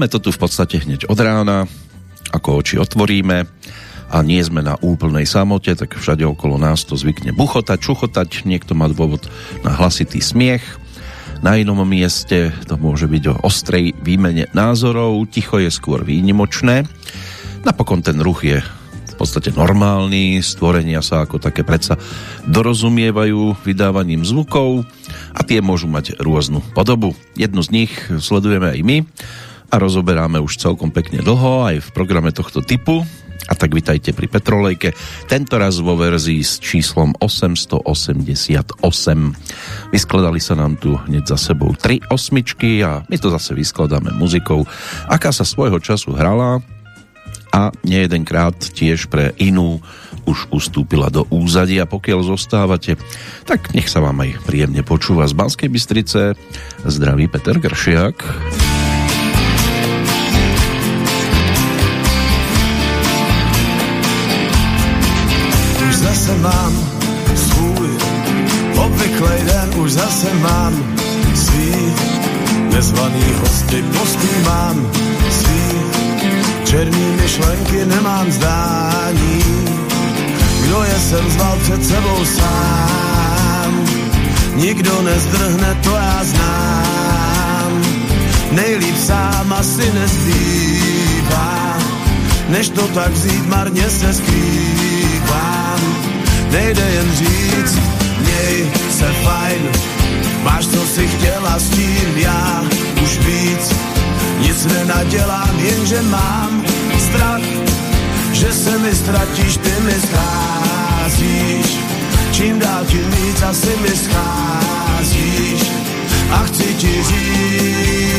Máme to tu v podstate hneď od rána, ako oči otvoríme a nie sme na úplnej samote, tak všade okolo nás to zvykne buchotať, čuchotať, niekto má dôvod na hlasitý smiech, na inom mieste to môže byť o ostrej výmene názorov, ticho je skôr výnimočné. Napokon ten ruch je v podstate normálny, stvorenia sa ako také predsa dorozumievajú vydávaním zvukov a tie môžu mať rôznu podobu. Jednu z nich sledujeme aj my a rozoberáme už celkom pekne dlho aj v programe tohto typu. A tak vitajte pri Petrolejke, tento raz vo verzii s číslom 888. Vyskladali sa nám tu hneď za sebou tri osmičky a my to zase vyskladáme muzikou, aká sa svojho času hrala a nejedenkrát tiež pre inú už ustúpila do úzadia. Pokiaľ zostávate, tak nech sa vám aj príjemne počúva z Banskej Bystrice. Zdraví Peter Gršiak. Zase mám svůj obvyklej den, už zase mám svý nezvaný hosty, mám svý černý myšlenky, nemám zdání. Kdo je sem zval před sebou sám, nikdo nezdrhne, to já znám. Nejlíp sám asi nezbývá, než to tak vzít, marně se skrývám nejde jen říct, měj se fajn, máš co si chtěla s tím já, už víc, nic nenadělám, jenže mám strach, že se mi ztratíš, ty mi scházíš, čím dál tím víc asi mi scházíš. A chci ti říct,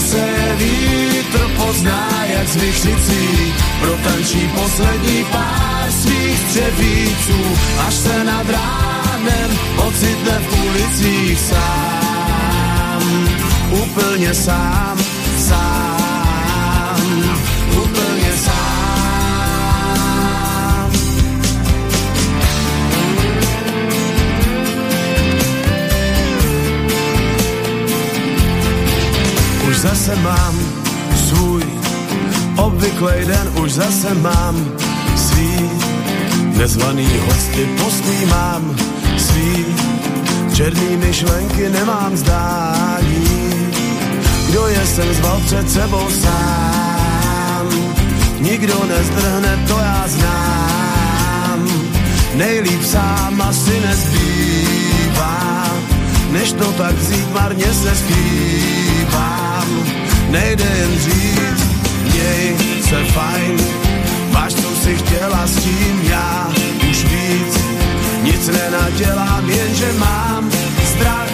se vítr pozná, jak z vychřicí, protančí poslední pár svých střevíců, až se nad ránem ocitne v ulicích sám. Úplně sám, Už zase mám svůj obvyklej den už zase mám svý nezvaný hosty mám svý černý myšlenky nemám zdání. Kdo je sem zval před sebou sám? Nikdo nezdrhne, to já znám. Nejlíp sám asi nezbývá než to tak vzít marně se skrývám nejde jen říct měj se fajn, máš co si chtěla s tím já, už víc, nic nenadělám, jenže mám strach,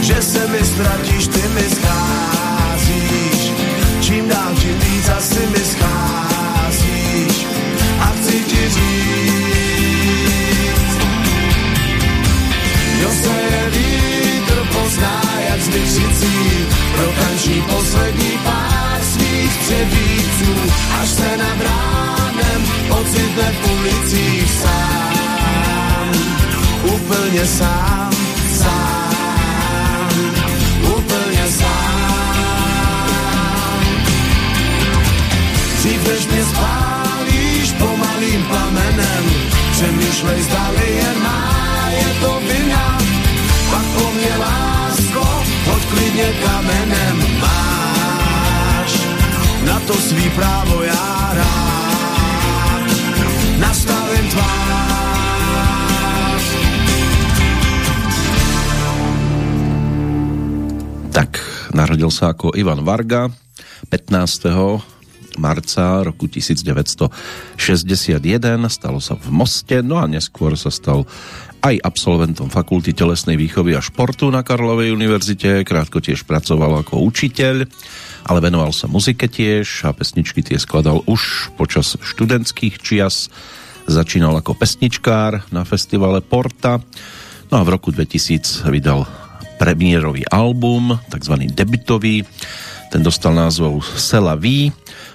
že se mi ztratíš, ty mi scházíš, čím dál tím víc asi mi scházíš. A chci ti říct, klidně kamenem má na to svý právo já rád nastavím tvář. Tak, narodil sa ako Ivan Varga 15 marca roku 1961, stalo sa v Moste, no a neskôr sa stal aj absolventom Fakulty telesnej výchovy a športu na Karlovej univerzite, krátko tiež pracoval ako učiteľ ale venoval sa muzike tiež a pesničky tie skladal už počas študentských čias. Začínal ako pesničkár na festivale Porta, no a v roku 2000 vydal premiérový album, tzv. debitový. Ten dostal názov Sela V.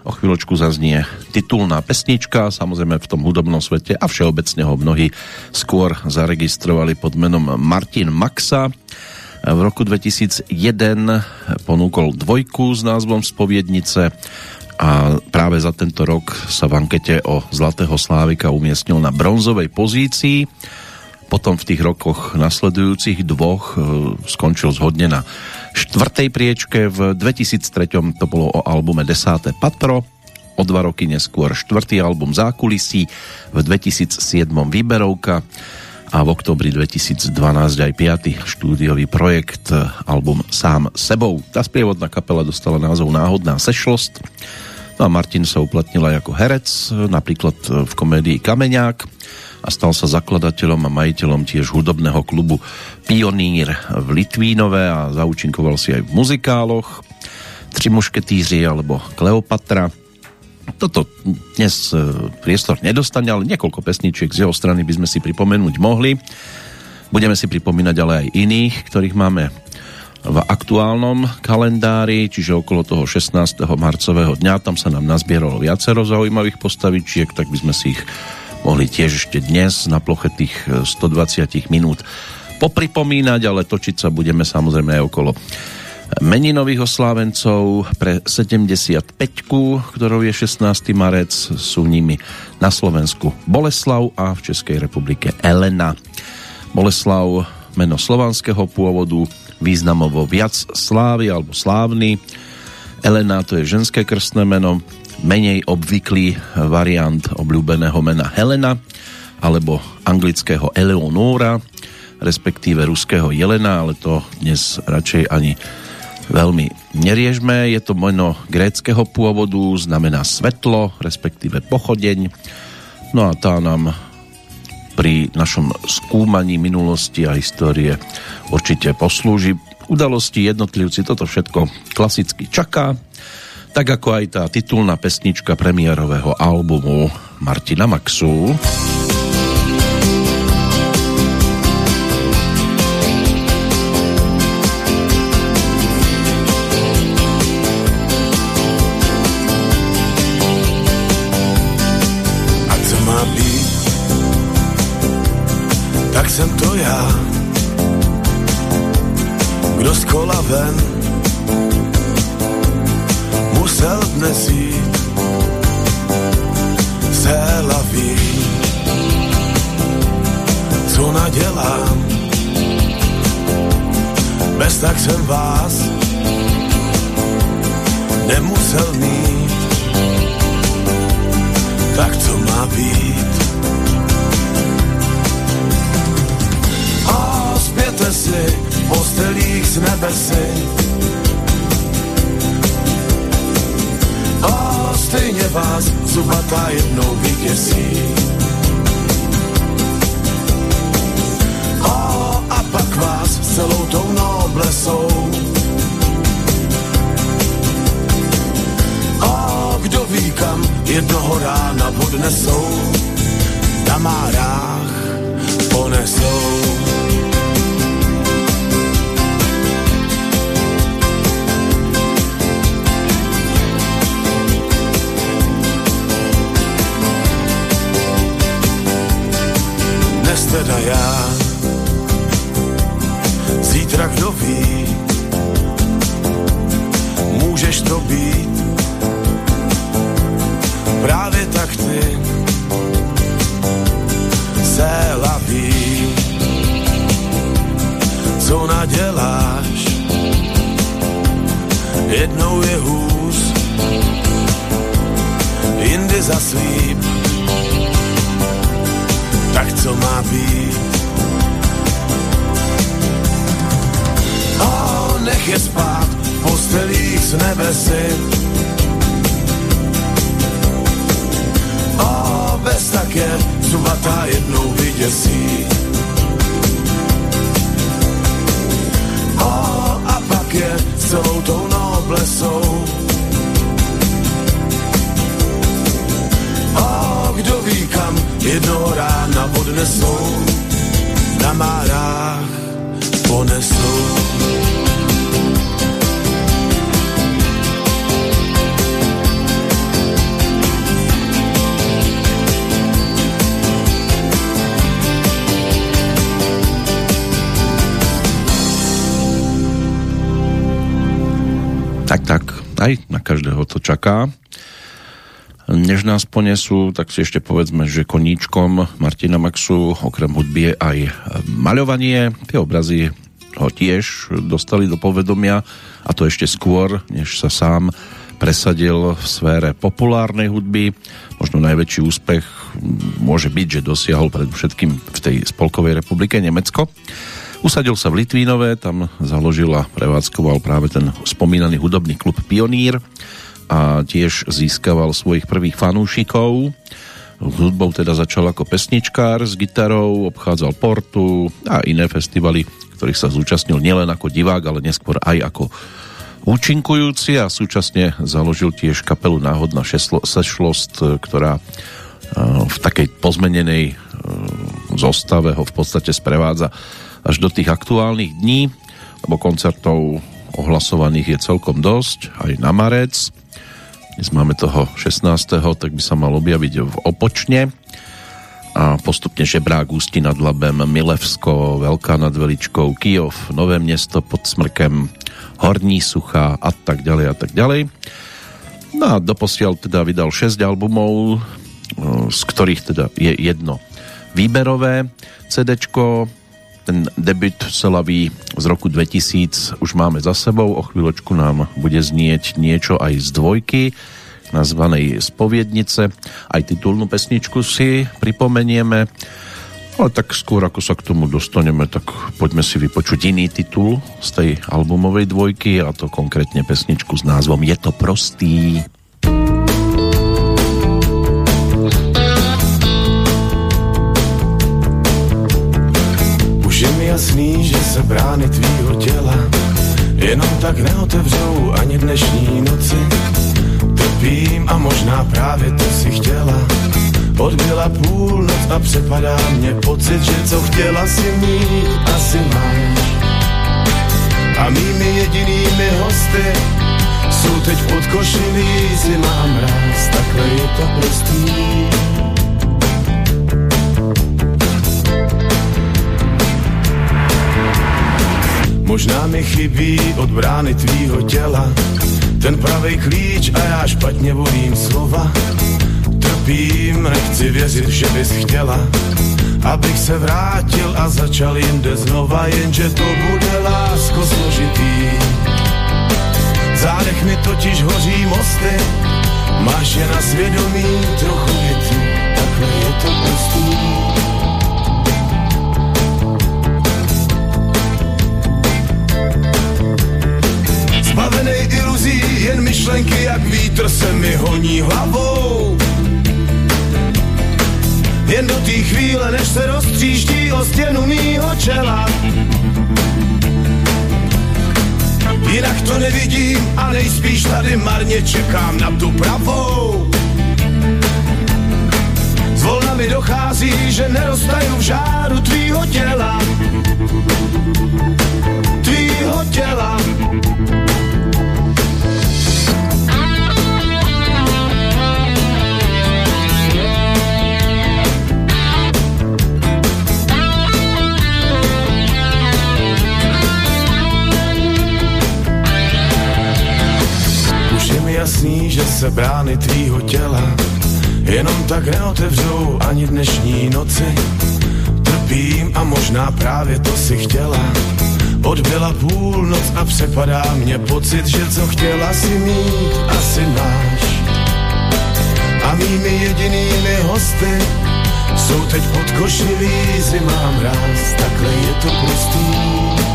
O chvíľočku zaznie titulná pesnička, samozrejme v tom hudobnom svete a všeobecne ho mnohí skôr zaregistrovali pod menom Martin Maxa V roku 2001 ponúkol dvojku s názvom Spoviednice a práve za tento rok sa v ankete o Zlatého Slávika umiestnil na bronzovej pozícii. Potom v tých rokoch nasledujúcich dvoch e, skončil zhodne na štvrtej priečke. V 2003 to bolo o albume Desáté patro, o dva roky neskôr štvrtý album Zákulisí, v 2007 Výberovka a v oktobri 2012 aj piatý štúdiový projekt album Sám sebou. Tá sprievodná kapela dostala názov Náhodná sešlost no a Martin sa uplatnil aj ako herec, napríklad v komédii Kameňák a stal sa zakladateľom a majiteľom tiež hudobného klubu Pionír v Litvínove a zaučinkoval si aj v muzikáloch Tři mušketýři alebo Kleopatra toto dnes e, priestor nedostane, ale niekoľko pesničiek z jeho strany by sme si pripomenúť mohli. Budeme si pripomínať ale aj iných, ktorých máme v aktuálnom kalendári, čiže okolo toho 16. marcového dňa, tam sa nám nazbieralo viacero zaujímavých postavičiek, tak by sme si ich mohli tiež ešte dnes na ploche tých 120 e, minút popripomínať, ale točiť sa budeme samozrejme aj okolo meninových oslávencov pre 75 ktorou je 16. marec, sú nimi na Slovensku Boleslav a v Českej republike Elena. Boleslav, meno slovanského pôvodu, významovo viac slávy alebo slávny. Elena to je ženské krstné meno, menej obvyklý variant obľúbeného mena Helena alebo anglického Eleonora, respektíve ruského Jelena, ale to dnes radšej ani veľmi neriežme. Je to meno gréckého pôvodu, znamená svetlo, respektíve pochodeň. No a tá nám pri našom skúmaní minulosti a histórie určite poslúži. Udalosti, jednotlivci, toto všetko klasicky čaká, tak ako aj tá titulná pesnička premiérového albumu Martina Maxu. Jsem to já, kdo z kola ven musel dnes jít zéla ví, co nadělám. Bez tak jsem vás nemusel mít, tak co má být? V postelích z nebesy. A stejně vás zubatá jednou vyděsí. A, a pak vás celou tou noblesou a kdo ví kam jednoho rána odnesou na márách ponesou. Teda já, zítra kdo ví, můžeš to být, právě tak ty, se laví, co naděláš, jednou je hůz, jindy zaslíp, tak co má být. O, nech je spát v postelích z nebesy. O, bez také zubatá jednou vyděsí. O, a pak je celou tou noblesou jedno rána odnesou, na márách ponesou. Tak, tak, aj na každého to čaká. Než nás ponesú, tak si ešte povedzme, že koníčkom Martina Maxu okrem hudby je aj maľovanie. Tie obrazy ho tiež dostali do povedomia a to ešte skôr, než sa sám presadil v sfére populárnej hudby. Možno najväčší úspech môže byť, že dosiahol predovšetkým v tej Spolkovej republike Nemecko. Usadil sa v Litvínove, tam založil a prevádzkoval práve ten spomínaný hudobný klub Pionír a tiež získaval svojich prvých fanúšikov. Hudbou teda začal ako pesničkár s gitarou, obchádzal Portu a iné festivaly, ktorých sa zúčastnil nielen ako divák, ale neskôr aj ako účinkujúci a súčasne založil tiež kapelu Náhodná sešlost, ktorá v takej pozmenenej zostave ho v podstate sprevádza až do tých aktuálnych dní, lebo koncertov ohlasovaných je celkom dosť, aj na marec. Dnes máme toho 16. tak by sa mal objaviť v Opočne a postupne Žebrák, Ústi nad Labem, Milevsko, Veľká nad Veličkou, Kijov, Nové město pod Smrkem, Horní Sucha a tak ďalej a tak ďalej. No a doposiaľ teda vydal 6 albumov, z ktorých teda je jedno výberové CDčko, ten debut Selavý z roku 2000 už máme za sebou. O chvíľočku nám bude znieť niečo aj z dvojky nazvanej Spoviednice. Aj titulnú pesničku si pripomenieme. Ale tak skôr ako sa k tomu dostaneme, tak poďme si vypočuť iný titul z tej albumovej dvojky a to konkrétne pesničku s názvom Je to prostý. Jasný, že se brány tvýho těla jenom tak neotevřou ani dnešní noci. Trpím a možná právě to si chtěla. Odbyla půlnoc a přepadá mě pocit, že co chtěla si mít, asi máš. A mými jedinými hosty jsou teď pod košilí, zima a mráz, takhle je to prostý. Možná mi chybí od brány tvýho těla ten pravý klíč a já špatně volím slova. Trpím, nechci věřit, že bys chtěla, abych se vrátil a začal jinde znova, jenže to bude lásko složitý. Zádech mi totiž hoří mosty, máš je na svědomí trochu větí, takhle je to prostý. Iluzí, jen myšlenky jak vítr se mi honí hlavou. Jen do té chvíle, než se roztříští o stěnu mýho čela. Jinak to nevidím a nejspíš tady marně čekám na tu pravou. Zvolna mi dochází, že nerostaju v žáru tvýho těla. Tvýho těla. Jasný, že se brány tvýho těla jenom tak neotevřou ani dnešní noci. Trpím a možná právě to si chtěla. Odbyla půlnoc a přepadá mě pocit, že co chtěla si mít, asi máš. A mými jedinými hosty jsou teď pod košilí zima mráz, takhle je to prostý.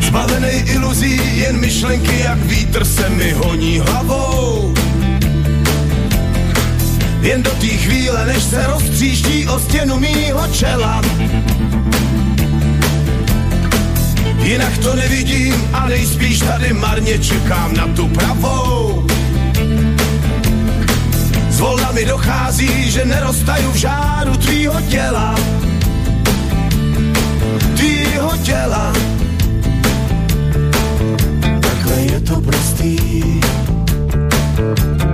Zbavenej iluzí, jen myšlenky jak vítr se mi honí hlavou. Jen do té chvíle, než se roztříští o stěnu mýho čela. Jinak to nevidím a nejspíš tady marně čekám na tu pravou. Zvolna mi dochází, že nerostaju v žáru tvýho těla. Tvýho těla je to prostý,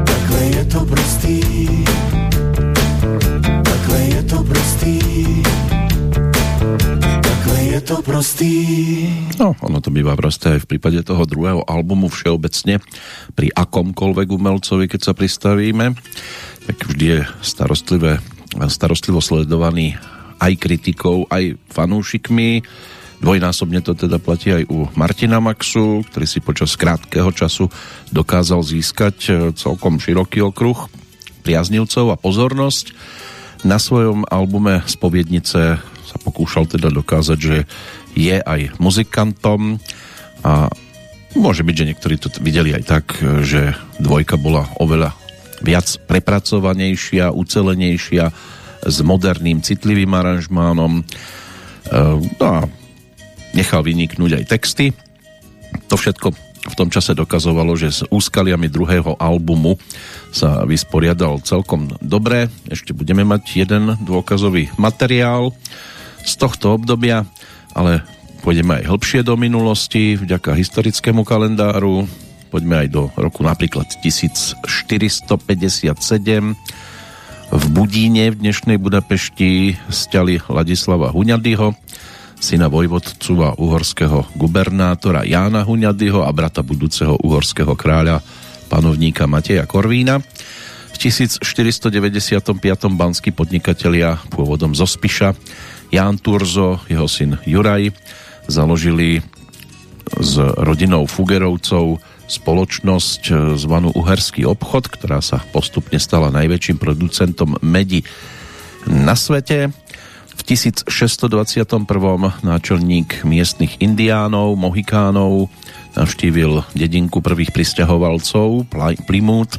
takhle je to prostý, takhle je to prostý. to prostý. No, ono to býva prosté aj v prípade toho druhého albumu všeobecne pri akomkoľvek umelcovi, keď sa pristavíme, tak vždy je starostlivé, starostlivo sledovaný aj kritikou, aj fanúšikmi. Dvojnásobne to teda platí aj u Martina Maxu, ktorý si počas krátkeho času dokázal získať e, celkom široký okruh priaznivcov a pozornosť. Na svojom albume Spoviednice sa pokúšal teda dokázať, že je aj muzikantom a môže byť, že niektorí to videli aj tak, že dvojka bola oveľa viac prepracovanejšia, ucelenejšia, s moderným citlivým aranžmánom. E, no a nechal vyniknúť aj texty. To všetko v tom čase dokazovalo, že s úskaliami druhého albumu sa vysporiadal celkom dobre. Ešte budeme mať jeden dôkazový materiál z tohto obdobia, ale pôjdeme aj hĺbšie do minulosti vďaka historickému kalendáru. Poďme aj do roku napríklad 1457. V Budíne v dnešnej Budapešti stiali Ladislava Huňadyho, syna vojvodcu a uhorského gubernátora Jána Huňadyho a brata budúceho uhorského kráľa panovníka Mateja Korvína. V 1495. banskí podnikatelia pôvodom zo Spiša Ján Turzo, jeho syn Juraj založili s rodinou Fugerovcov spoločnosť zvanú Uherský obchod, ktorá sa postupne stala najväčším producentom medi na svete. V 1621. náčelník miestnych indiánov, mohikánov navštívil dedinku prvých pristahovalcov Plymouth,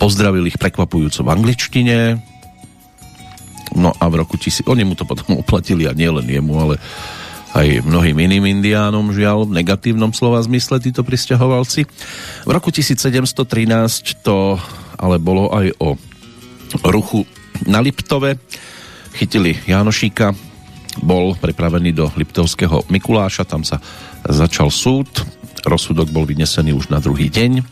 pozdravil ich prekvapujúco v angličtine, no a v roku tisíc... Oni mu to potom oplatili a nielen jemu, ale aj mnohým iným indiánom, žiaľ, v negatívnom slova zmysle títo pristahovalci. V roku 1713 to ale bolo aj o ruchu na Liptove, chytili Jánošíka, bol prepravený do Liptovského Mikuláša, tam sa začal súd, rozsudok bol vynesený už na druhý deň,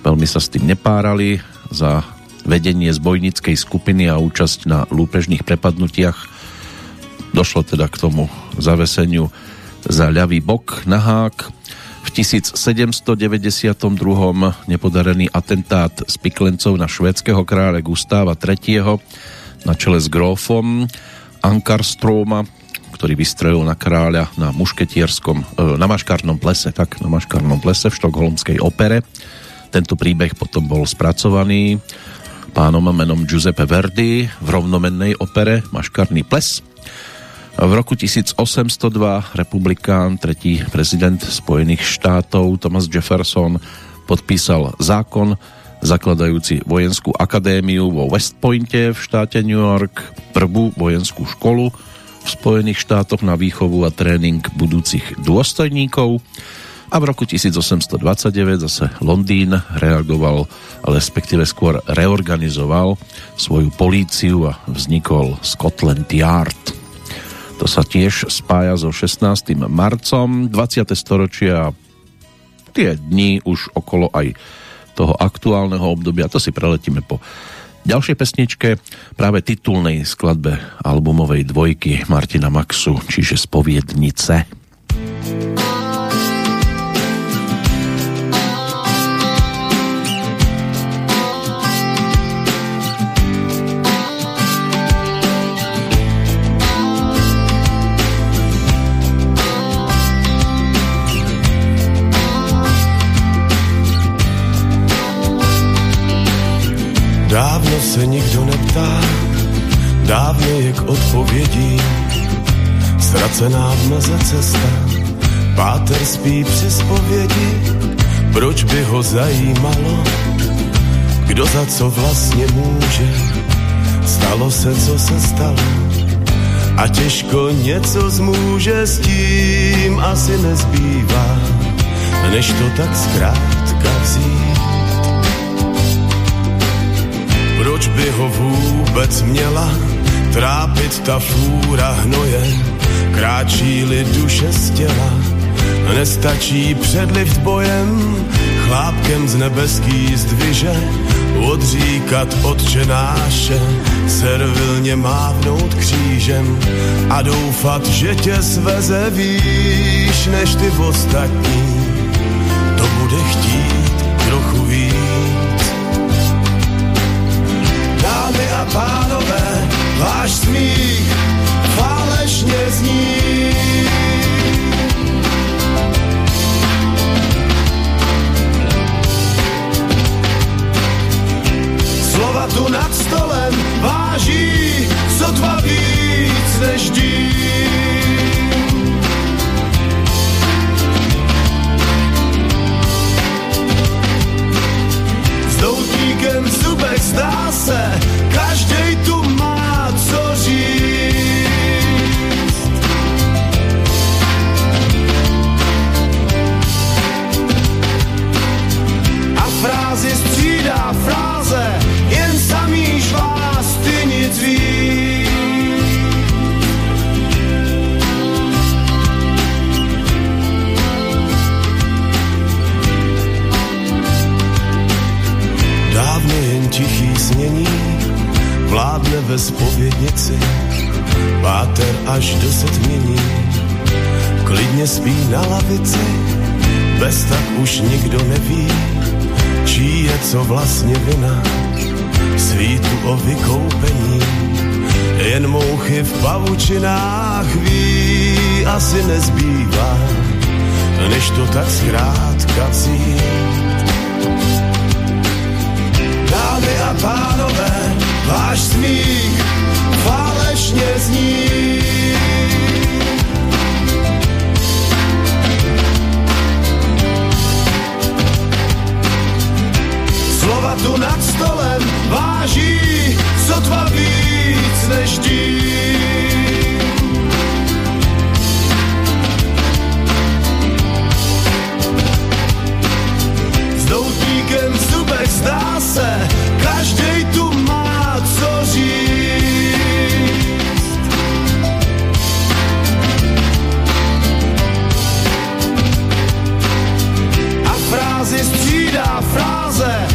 veľmi sa s tým nepárali, za vedenie zbojnickej skupiny a účasť na lúpežných prepadnutiach došlo teda k tomu zaveseniu za ľavý bok na hák. V 1792. nepodarený atentát s piklencov na švédskeho kráľa Gustáva III na čele s grófom Ankarstróma, ktorý vystrelil na kráľa na mušketierskom, e, na maškárnom plese, tak, na maškárnom plese v štokholmskej opere. Tento príbeh potom bol spracovaný pánom menom Giuseppe Verdi v rovnomennej opere Maškarný ples. V roku 1802 republikán, tretí prezident Spojených štátov Thomas Jefferson podpísal zákon zakladajúci vojenskú akadémiu vo West Pointe v štáte New York, prvú vojenskú školu v Spojených štátoch na výchovu a tréning budúcich dôstojníkov a v roku 1829 zase Londýn reagoval, respektíve skôr reorganizoval svoju políciu a vznikol Scotland Yard. To sa tiež spája so 16. marcom 20. storočia tie dni už okolo aj toho aktuálneho obdobia. To si preletíme po ďalšej pesničke, práve titulnej skladbe albumovej dvojky Martina Maxu, čiže Spoviednice. Spoviednice. Se nikdo neptá, dávno je k odpovědí, ztracená v meze cesta, páter spí při spovědi, proč by ho zajímalo, kdo za co vlastně může, stalo se, co se stalo, a těžko něco zmůže s tím asi nezbývá, než to tak zkrátka vzít. Proč by ho vůbec měla trápit ta fůra hnoje? Kráčí-li duše z těla, Nestačí předlift bojem, chlápkem z nebeský zdviže, odříkat odčenáše, servilně mávnout křížem a doufat, že tě sveze výš než ty ostatní. To bude chtít pánové, váš smích falešně zní. Slova tu nad stolem váží sotva víc než dým. Doutníkem v zdá se, každej snění vládne ve spovědnici, páter až do setmění. Klidně spí na lavici, bez tak už nikdo neví, čí je co vlastně vina. Svítu o vykoupení, jen mouchy v pavučinách ví, asi nezbývá, než to tak zkrátka vzít. Dámy a pánové, váš smích falešně zní. Slova tu nad stolem váží sotva víc než dým. S doutníkem v zubech zdá se, každej tu má co říct. A frázi střídá fráze,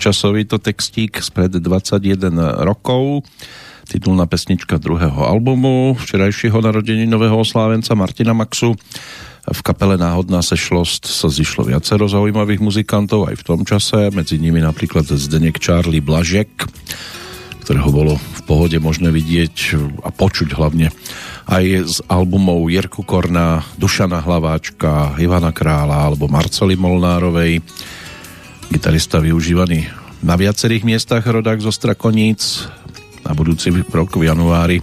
nadčasový to textík spred 21 rokov. Titulná pesnička druhého albumu včerajšieho nového oslávenca Martina Maxu. V kapele Náhodná sešlost sa zišlo viacero zaujímavých muzikantov aj v tom čase, medzi nimi napríklad Zdenek Charlie Blažek, ktorého bolo v pohode možné vidieť a počuť hlavne aj z albumov Jerku Korna, Dušana Hlaváčka, Ivana Krála alebo Marcely Molnárovej. Gitarista využívaný na viacerých miestach rodák zo Strakoníc. Na budúci rok v januári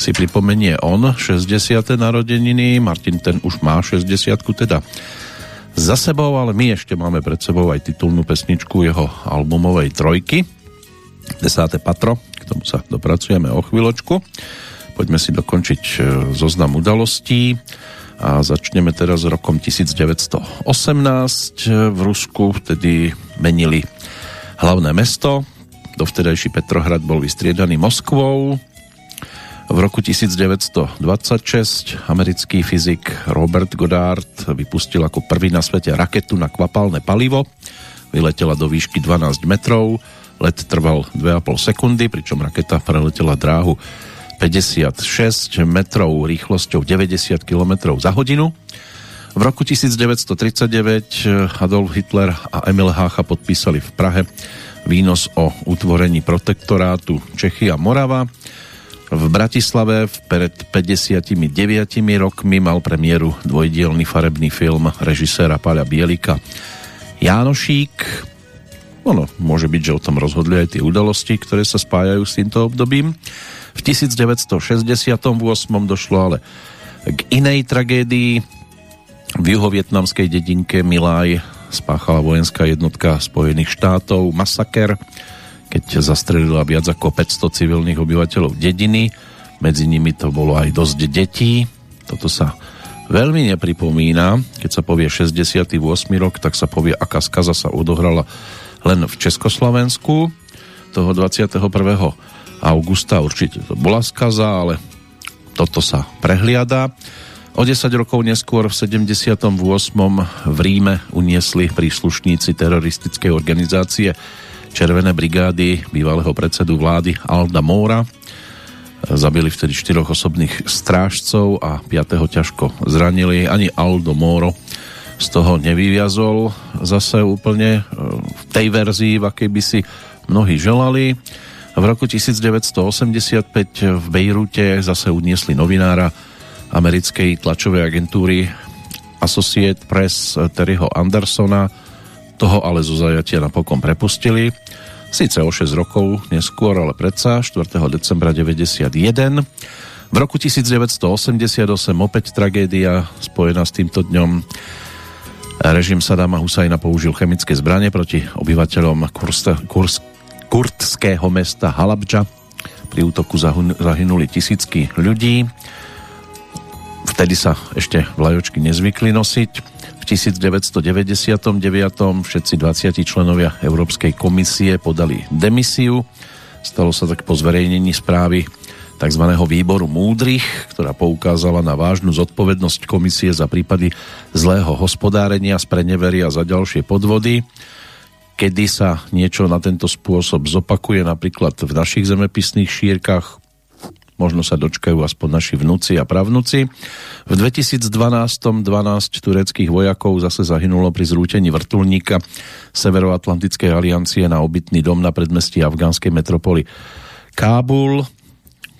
si pripomenie on 60. narodeniny. Martin ten už má 60 teda za sebou, ale my ešte máme pred sebou aj titulnú pesničku jeho albumovej trojky. Desáté patro, k tomu sa dopracujeme o chvíľočku. Poďme si dokončiť e, zoznam udalostí a začneme teraz rokom 1918 v Rusku, vtedy menili hlavné mesto, dovtedajší Petrohrad bol vystriedaný Moskvou. V roku 1926 americký fyzik Robert Goddard vypustil ako prvý na svete raketu na kvapalné palivo. Vyletela do výšky 12 metrov, let trval 2,5 sekundy, pričom raketa preletela dráhu 56 metrov rýchlosťou 90 km za hodinu. V roku 1939 Adolf Hitler a Emil Hácha podpísali v Prahe výnos o utvorení protektorátu Čechy a Morava. V Bratislave pred 59 rokmi mal premiéru dvojdielný farebný film režiséra Páľa Bielika Jánošík. Ono, môže byť, že o tom rozhodli aj tie udalosti, ktoré sa spájajú s týmto obdobím. V 1968 došlo ale k inej tragédii. V juhovietnamskej dedinke Milaj spáchala vojenská jednotka Spojených štátov masaker keď zastrelila viac ako 500 civilných obyvateľov dediny. Medzi nimi to bolo aj dosť detí. Toto sa veľmi nepripomína. Keď sa povie 68. rok, tak sa povie, aká skaza sa odohrala len v Československu. Toho 21. augusta určite to bola skaza, ale toto sa prehliada. O 10 rokov neskôr v 78. v Ríme uniesli príslušníci teroristickej organizácie Červené brigády bývalého predsedu vlády Alda Móra. Zabili vtedy štyroch osobných strážcov a piatého ťažko zranili. Ani Aldo Moro z toho nevyviazol zase úplne e, v tej verzii, v akej by si mnohí želali. V roku 1985 v Bejrute zase uniesli novinára americkej tlačovej agentúry Associate Press Terryho Andersona, toho ale zo zajatia napokon prepustili. Sice o 6 rokov neskôr, ale predsa 4. decembra 91. V roku 1988 opäť tragédia spojená s týmto dňom. Režim Sadama Husajna použil chemické zbranie proti obyvateľom Kursta, Kurs, kurdského mesta Halabja. Pri útoku zahynuli tisícky ľudí. Vtedy sa ešte vlajočky nezvykli nosiť. 1999 všetci 20 členovia Európskej komisie podali demisiu. Stalo sa tak po zverejnení správy tzv. výboru múdrych, ktorá poukázala na vážnu zodpovednosť komisie za prípady zlého hospodárenia, spreneveria za ďalšie podvody. Kedy sa niečo na tento spôsob zopakuje napríklad v našich zemepisných šírkach, možno sa dočkajú aspoň naši vnúci a pravnúci. V 2012 12 tureckých vojakov zase zahynulo pri zrútení vrtulníka Severoatlantickej aliancie na obytný dom na predmestí afgánskej metropoly Kábul.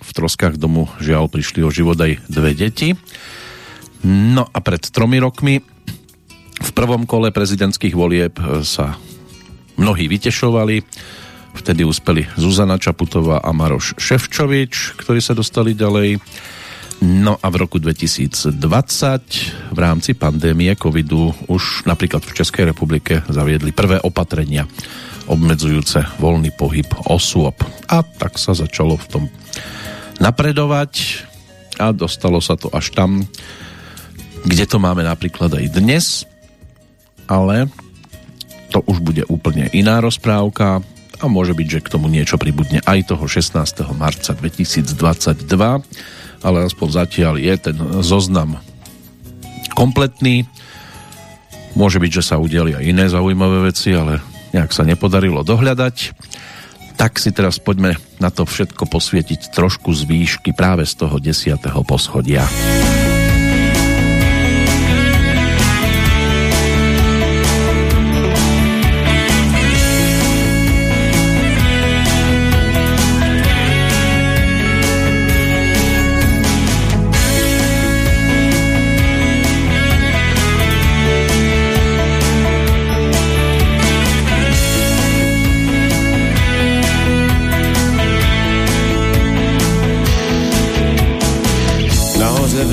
V troskách domu žiaľ prišli o život aj dve deti. No a pred tromi rokmi v prvom kole prezidentských volieb sa mnohí vytešovali Vtedy uspeli Zuzana Čaputová a Maroš Ševčovič, ktorí sa dostali ďalej. No a v roku 2020 v rámci pandémie covidu už napríklad v Českej republike zaviedli prvé opatrenia obmedzujúce voľný pohyb osôb. A tak sa začalo v tom napredovať a dostalo sa to až tam, kde to máme napríklad aj dnes, ale to už bude úplne iná rozprávka a môže byť, že k tomu niečo pribudne aj toho 16. marca 2022, ale aspoň zatiaľ je ten zoznam kompletný. Môže byť, že sa udiali aj iné zaujímavé veci, ale nejak sa nepodarilo dohľadať. Tak si teraz poďme na to všetko posvietiť trošku z výšky práve z toho 10. poschodia.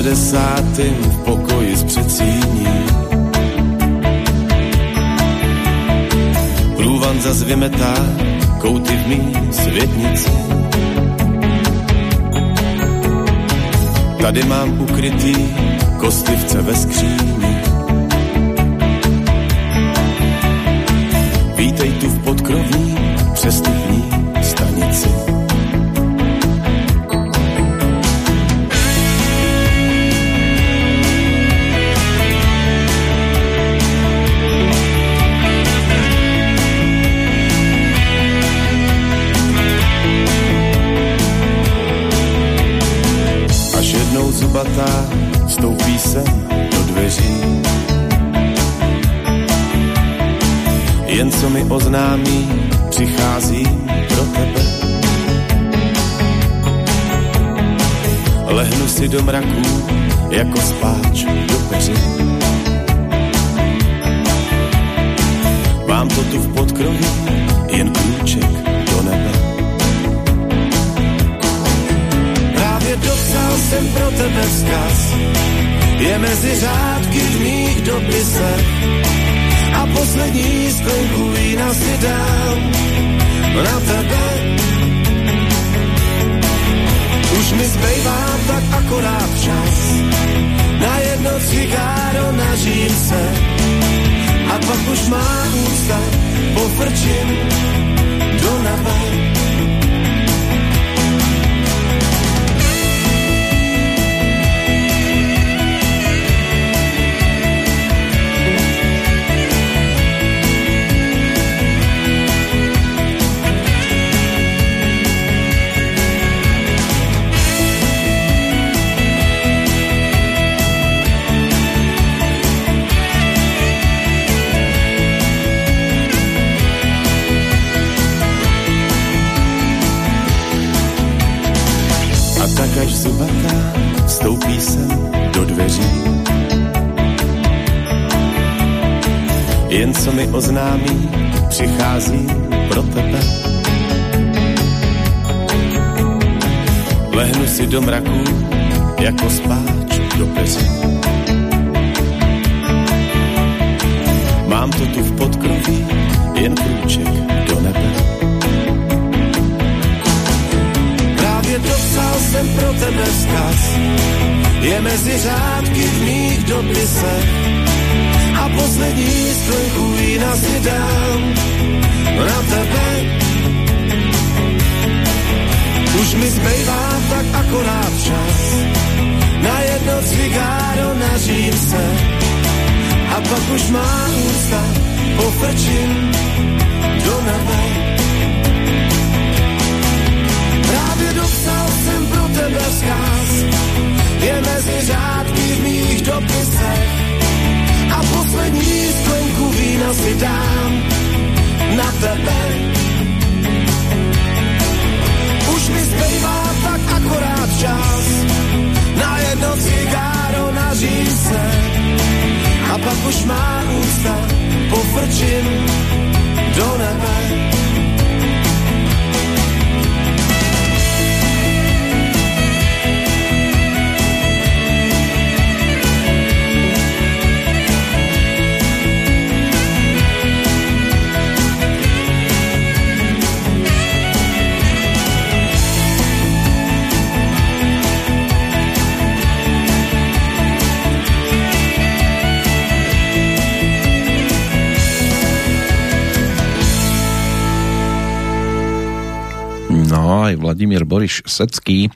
Desátým v pokoji z předsíní. Průvan zas vymetá kouty v mý světnici. Tady mám ukrytý kostlivce ve skříni. Vítej tu v podkroví přestupní stanici. Oznámí, přichází pro tebe. Lehnu si do mraků jako spáč do peři. Mám to tu v podkroví, jen krůček do nebe. Právě dopsal jsem pro tebe vzkaz, je mezi řádky v mých dopisech a poslední sklenku vína si dám na tebe. Už mi zbejvá tak akorát čas. Na jedno cigáro nažím se. A pak už má ústa pofrčím Jen co mi oznámí, přichází pro tebe. Lehnu si do mraku, jako spáč do peří. Mám to tu v podkroví, jen krůček do nebe. dopsal jsem pro tebe vzkaz. Je mezi řádky v mých dopisech a poslední sklenku vína si dám na tebe. Už mi zbejvá tak akorát čas. Na jedno cigáro nažím se. A pak už má ústa pofrčím do nebe. Dopsal jsem pro tebe vzkaz, je mezi řádky v mých dopisech a poslední sklenku vína si dám na tebe. Už mi zbývá tak akorát čas na jedno cigáro na říce a pak už má ústa pofrčím do nebe. Aj Vladimír Boriš Secký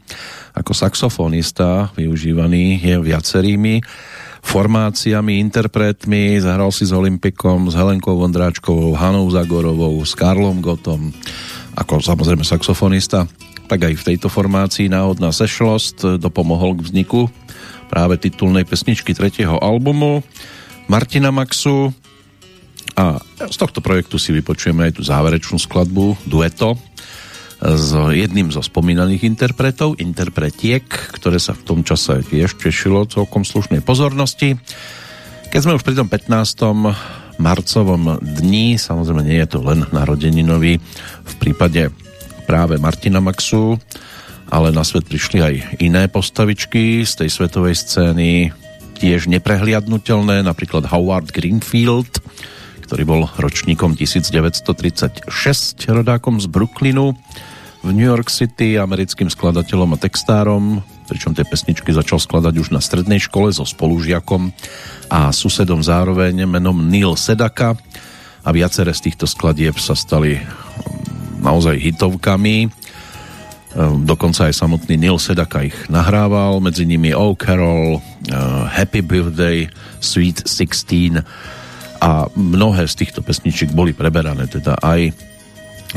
ako saxofonista využívaný je viacerými formáciami, interpretmi, zahral si s Olympikom, s Helenkou Vondráčkovou, Hanou Zagorovou, s Karlom Gotom, ako samozrejme saxofonista, tak aj v tejto formácii náhodná sešlost dopomohol k vzniku práve titulnej pesničky tretieho albumu Martina Maxu. A z tohto projektu si vypočujeme aj tú záverečnú skladbu Dueto, s jedným zo spomínaných interpretov, interpretiek, ktoré sa v tom čase tiež tešilo celkom slušnej pozornosti. Keď sme už pri tom 15. marcovom dni, samozrejme nie je to len narodeninový, v prípade práve Martina Maxu, ale na svet prišli aj iné postavičky z tej svetovej scény, tiež neprehliadnutelné, napríklad Howard Greenfield, ktorý bol ročníkom 1936, rodákom z Brooklynu, v New York City americkým skladateľom a textárom, pričom tie pesničky začal skladať už na strednej škole so spolužiakom a susedom zároveň menom Neil Sedaka a viaceré z týchto skladieb sa stali mm, naozaj hitovkami. Ehm, dokonca aj samotný Neil Sedaka ich nahrával, medzi nimi Oh Carol, ehm, Happy Birthday, Sweet 16 a mnohé z týchto pesničiek boli preberané teda aj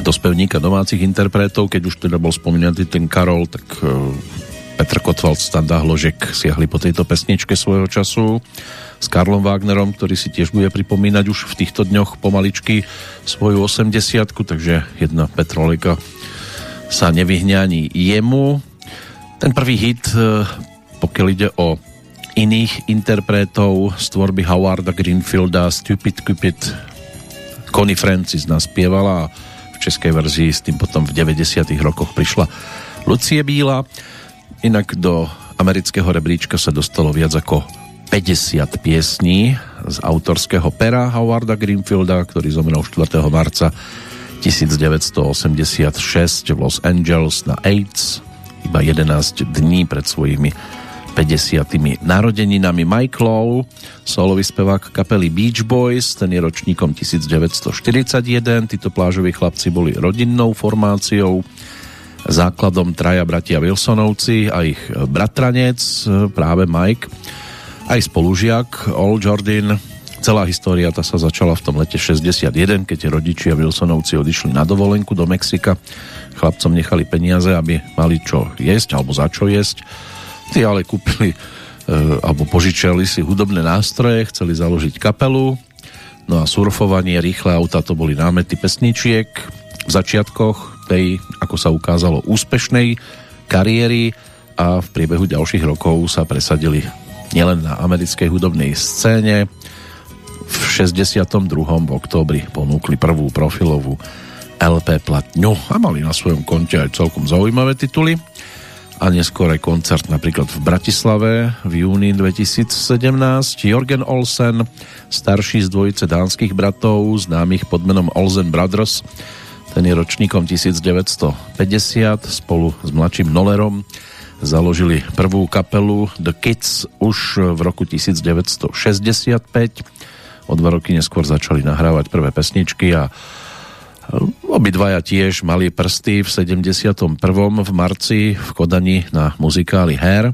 do spevníka domácich interpretov, keď už teda bol spomínatý ten Karol, tak e, Petr Kotwald, Standa Hložek siahli po tejto pesničke svojho času s Karlom Wagnerom, ktorý si tiež bude pripomínať už v týchto dňoch pomaličky svoju 80 takže jedna Petrolika sa nevyhne ani jemu. Ten prvý hit, e, pokiaľ ide o iných interpretov z tvorby Howarda Greenfielda Stupid Cupid Connie Francis naspievala a v českej verzii s tým potom v 90 rokoch prišla Lucie Bíla. Inak do amerického rebríčka sa dostalo viac ako 50 piesní z autorského pera Howarda Greenfielda, ktorý zomrel 4. marca 1986 v Los Angeles na AIDS, iba 11 dní pred svojimi 50. narodeninami. Lowe, solový spevák kapely Beach Boys, ten je ročníkom 1941. Títo plážoví chlapci boli rodinnou formáciou, základom traja bratia Wilsonovci a ich bratranec, práve Mike, aj spolužiak Ol Jordan. Celá história tá sa začala v tom lete 61, keď rodičia Wilsonovci odišli na dovolenku do Mexika. Chlapcom nechali peniaze, aby mali čo jesť alebo za čo jesť Tí ale kúpili e, alebo požičali si hudobné nástroje, chceli založiť kapelu, no a surfovanie, rýchle auta to boli námety pesničiek v začiatkoch tej, ako sa ukázalo, úspešnej kariéry a v priebehu ďalších rokov sa presadili nielen na americkej hudobnej scéne. V 62. v októbri ponúkli prvú profilovú LP platňu a mali na svojom konte aj celkom zaujímavé tituly a neskôr aj koncert napríklad v Bratislave v júni 2017. Jorgen Olsen, starší z dvojice dánskych bratov, známych pod menom Olsen Brothers, ten je ročníkom 1950, spolu s mladším Nollerom založili prvú kapelu The Kids už v roku 1965. O dva roky neskôr začali nahrávať prvé pesničky a Obidvaja tiež mali prsty v 71. v marci v Kodani na muzikáli Hair,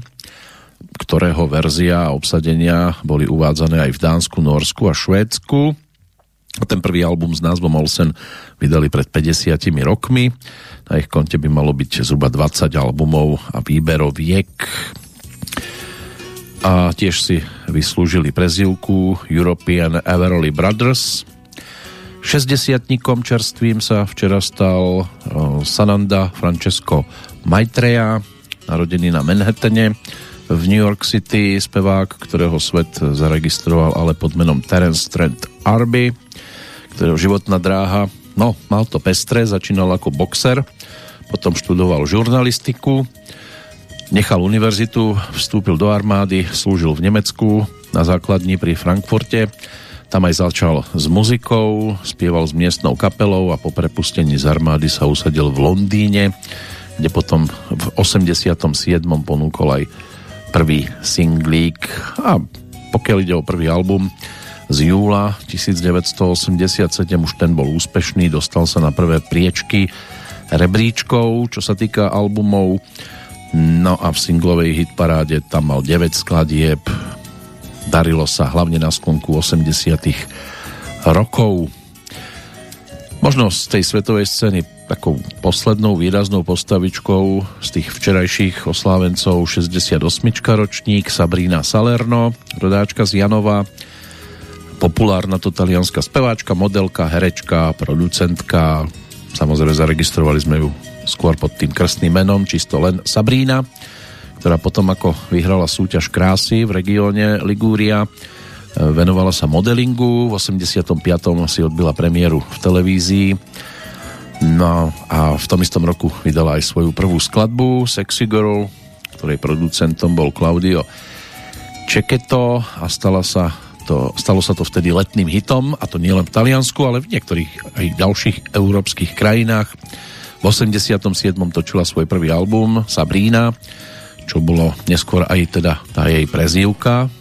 ktorého verzia a obsadenia boli uvádzané aj v Dánsku, Norsku a Švédsku. Ten prvý album s názvom Olsen vydali pred 50 rokmi. Na ich konte by malo byť zhruba 20 albumov a výberoviek. A tiež si vyslúžili prezivku European Everly Brothers – 60 čerstvým sa včera stal Sananda Francesco Maitreya, narodený na Manhattane. V New York City, spevák, ktorého svet zaregistroval ale pod menom Terence Trent Arby, ktorého životná dráha, no, mal to pestre, začínal ako boxer, potom študoval žurnalistiku, nechal univerzitu, vstúpil do armády, slúžil v Nemecku na základni pri Frankfurte, tam aj začal s muzikou, spieval s miestnou kapelou a po prepustení z armády sa usadil v Londýne, kde potom v 87. ponúkol aj prvý singlík a pokiaľ ide o prvý album z júla 1987 už ten bol úspešný, dostal sa na prvé priečky rebríčkov, čo sa týka albumov no a v singlovej hitparáde tam mal 9 skladieb darilo sa hlavne na sklonku 80 rokov. Možno z tej svetovej scény takou poslednou výraznou postavičkou z tých včerajších oslávencov 68. ročník Sabrina Salerno, rodáčka z Janova, populárna to talianská speváčka, modelka, herečka, producentka. Samozrejme zaregistrovali sme ju skôr pod tým krstným menom, čisto len Sabrína ktorá potom ako vyhrala súťaž krásy v regióne Ligúria, e, venovala sa modelingu, v 85. si odbila premiéru v televízii, no a v tom istom roku vydala aj svoju prvú skladbu Sexy Girl, ktorej producentom bol Claudio Čeketo a stala sa to, stalo sa to vtedy letným hitom, a to nielen v Taliansku, ale v niektorých aj ďalších európskych krajinách. V 87. točila svoj prvý album Sabrina, čo bolo neskôr aj teda tá jej prezývka,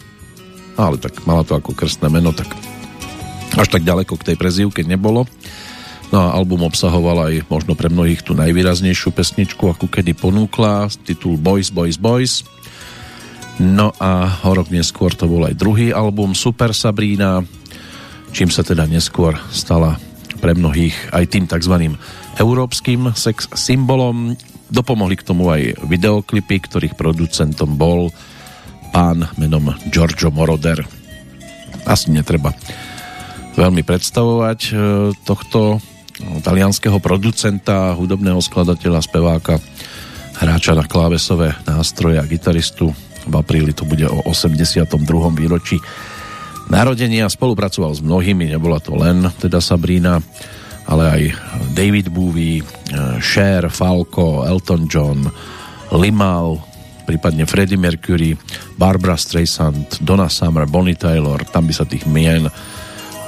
ale tak mala to ako krstné meno, tak až tak ďaleko k tej prezývke nebolo. No a album obsahoval aj možno pre mnohých tú najvýraznejšiu pesničku, ako kedy ponúkla, titul Boys, Boys, Boys. No a o rok neskôr to bol aj druhý album Super Sabrina, čím sa teda neskôr stala pre mnohých aj tým tzv. európskym sex symbolom. Dopomohli k tomu aj videoklipy, ktorých producentom bol pán menom Giorgio Moroder. Asi netreba veľmi predstavovať e, tohto talianského producenta, hudobného skladateľa, speváka hráča na klávesové nástroje a gitaristu. V apríli to bude o 82. výročí narodenia. Spolupracoval s mnohými, nebola to len teda Sabrina, ale aj David Bowie, Cher, Falco, Elton John, Limal, prípadne Freddie Mercury, Barbara Streisand, Donna Summer, Bonnie Taylor, tam by sa tých mien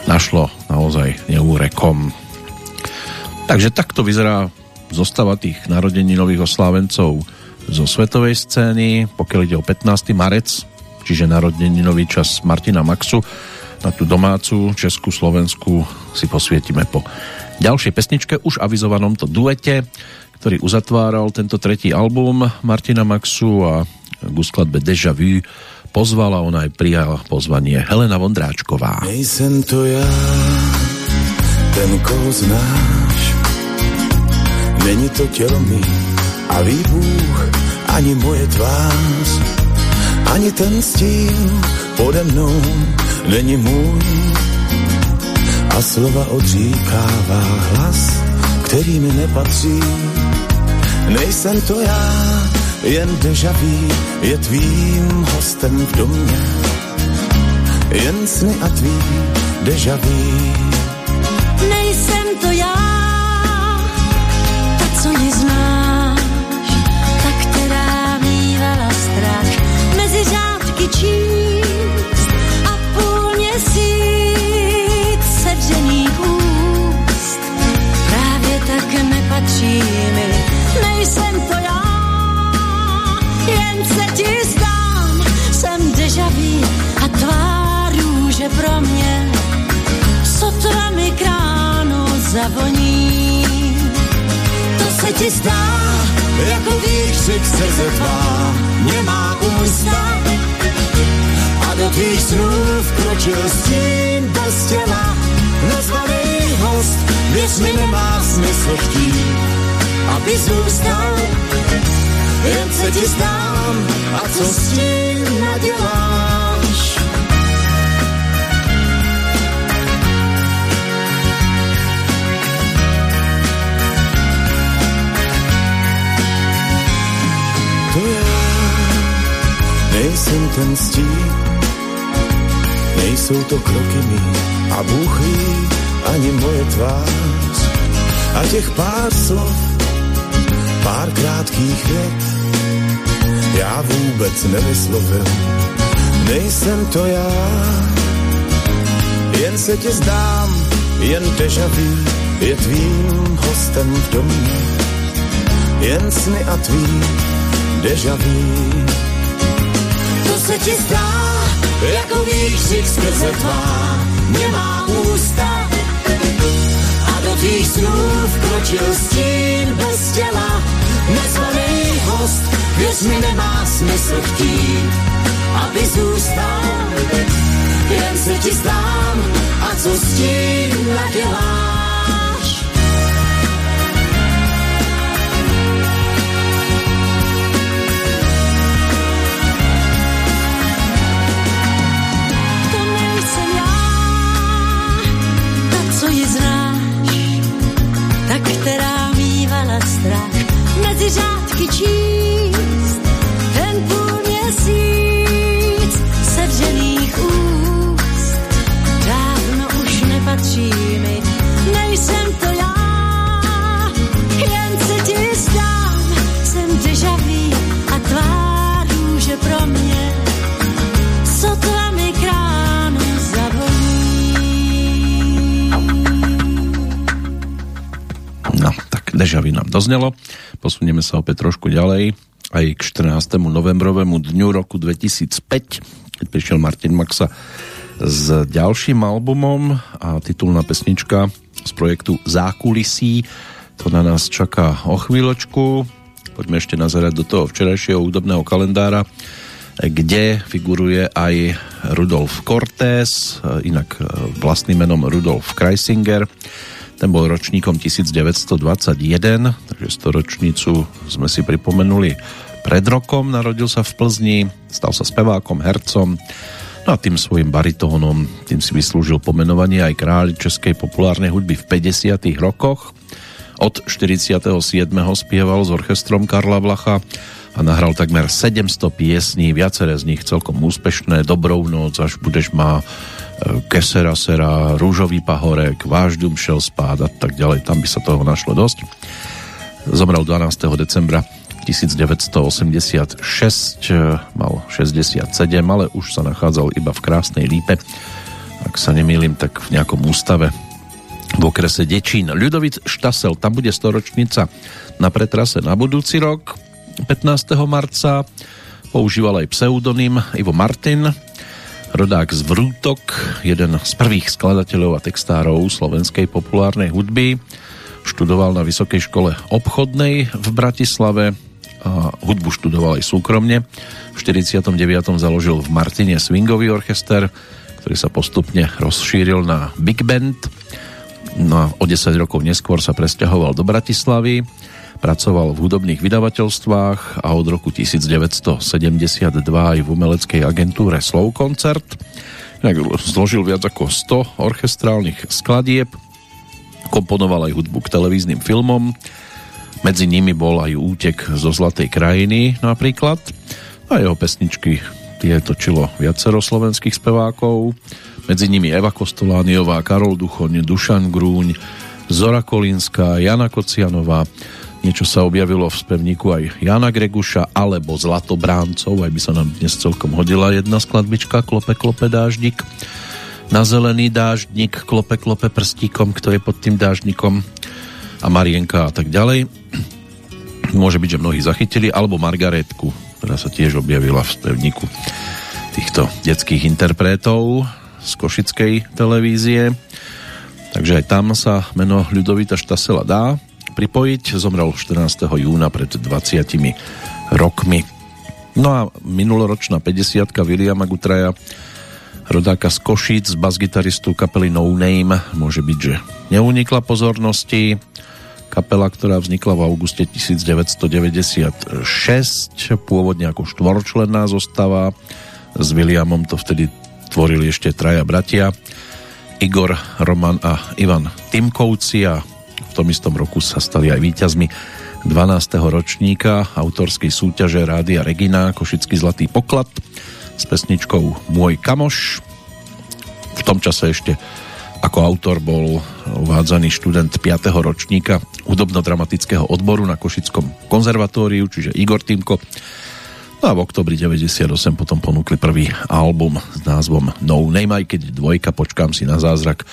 našlo naozaj neúrekom. Takže takto vyzerá zostava tých narodení nových oslávencov zo svetovej scény, pokiaľ ide o 15. marec, čiže narodení nový čas Martina Maxu, na tú domácu Česku, Slovensku si posvietime po ďalšej pesničke, už avizovanom to duete, ktorý uzatváral tento tretí album Martina Maxu a k skladbe Deja Vu pozvala, ona aj prijala pozvanie Helena Vondráčková. Nejsem to ja, ten, koho znáš, Není to tělo mi a ví Bůh, ani moje tvář, ani ten stín pode mnou není můj. A slova odříkává hlas, který mi nepatří. Nejsem to já, jen dežaví je tvým hostem v domě. Jen sny a tvý dežaví. Nejsem to já, co ji znáš, ta, která mývala strach mezi řádky číst zavoní se ti zdá, jako výkřik srdce tvá, nemá ústa. A do tvých snů vkročil stín bez těla, nazvaný host, věř mi nemá smysl chtít, aby zůstal. Jen se ti zdám, a co s tím naděláš? Nejsem ten stín, nejsou to kroky mý a Bůh ani moje tvář. A těch pár slov, pár krátkých vět, já vůbec nevyslovil, nejsem to já, jen se ti zdám, jen deja vu je tvým hostem v domě, jen sny a tvý deja vu se ti zdá, jako výkřik skrze tvá nemá ústa. A do tvých snů vkročil stín bez těla, nezvaný host, věř mi nemá smysl chtít, aby zůstal. Jen se ti zdám, a co s tím nadělám. Úst. Dávno už nepatří nejsem to já, jen se ti zdám, jsem a tvá pro mě, sotva mi kránu zavoní. No, nám doznelo posunieme sa opäť trošku ďalej aj k 14. novembrovému dňu roku 2005, keď prišiel Martin Maxa s ďalším albumom a titulná pesnička z projektu Zákulisí. To na nás čaká o chvíľočku. Poďme ešte nazerať do toho včerajšieho údobného kalendára, kde figuruje aj Rudolf Cortés, inak vlastným menom Rudolf Kreisinger, ten bol ročníkom 1921, takže storočnicu sme si pripomenuli pred rokom. Narodil sa v Plzni, stal sa spevákom, hercom, no a tým svojim baritónom, tým si vyslúžil pomenovanie aj kráľ českej populárnej hudby v 50. rokoch. Od 47. spieval s orchestrom Karla Vlacha a nahral takmer 700 piesní, viaceré z nich celkom úspešné, Dobrou noc, až budeš má Kesera Sera, Rúžový pahorek, Váš dům šel spát a tak ďalej, tam by sa toho našlo dosť. Zomrel 12. decembra 1986, e, mal 67, ale už sa nachádzal iba v krásnej lípe. Ak sa nemýlim, tak v nejakom ústave v okrese Dečín. Ľudovic Štasel, tam bude storočnica na pretrase na budúci rok. 15. marca používal aj pseudonym Ivo Martin, rodák z Vrútok, jeden z prvých skladateľov a textárov slovenskej populárnej hudby. Študoval na Vysokej škole obchodnej v Bratislave a hudbu študoval aj súkromne. V 49. založil v Martine swingový orchester, ktorý sa postupne rozšíril na Big Band. No a o 10 rokov neskôr sa presťahoval do Bratislavy Pracoval v hudobných vydavateľstvách a od roku 1972 aj v umeleckej agentúre Slow Concert. Zložil viac ako 100 orchestrálnych skladieb, komponoval aj hudbu k televíznym filmom, medzi nimi bol aj útek zo Zlatej krajiny napríklad a jeho pesničky tie točilo viacero slovenských spevákov, medzi nimi Eva Kostolániová, Karol Duchoň, Dušan Grúň, Zora Kolinská, Jana Kocianová, Niečo sa objavilo v spevníku aj Jana Greguša alebo Zlatobráncov, aj by sa nám dnes celkom hodila jedna skladbička Klope, klope, dáždik. Na zelený dáždnik, klope, klope prstíkom, kto je pod tým dáždnikom a Marienka a tak ďalej. Môže byť, že mnohí zachytili, alebo Margaretku, ktorá sa tiež objavila v spevníku týchto detských interpretov z košickej televízie. Takže aj tam sa meno Ľudovita Štasela dá pripojiť. Zomrel 14. júna pred 20 rokmi. No a minuloročná 50 Williama Gutraja rodáka z Košíc, bas-gitaristu kapely No Name, môže byť, že neunikla pozornosti. Kapela, ktorá vznikla v auguste 1996, pôvodne ako štvorčlenná zostava. S Williamom to vtedy tvorili ešte traja bratia. Igor, Roman a Ivan Timkovci a tom istom roku sa stali aj víťazmi 12. ročníka autorskej súťaže Rádia Regina Košický zlatý poklad s pesničkou Môj kamoš. V tom čase ešte ako autor bol uvádzaný študent 5. ročníka hudobno-dramatického odboru na Košickom konzervatóriu, čiže Igor Týmko. No a v oktobri 98 potom ponúkli prvý album s názvom No Name, aj keď dvojka Počkám si na zázrak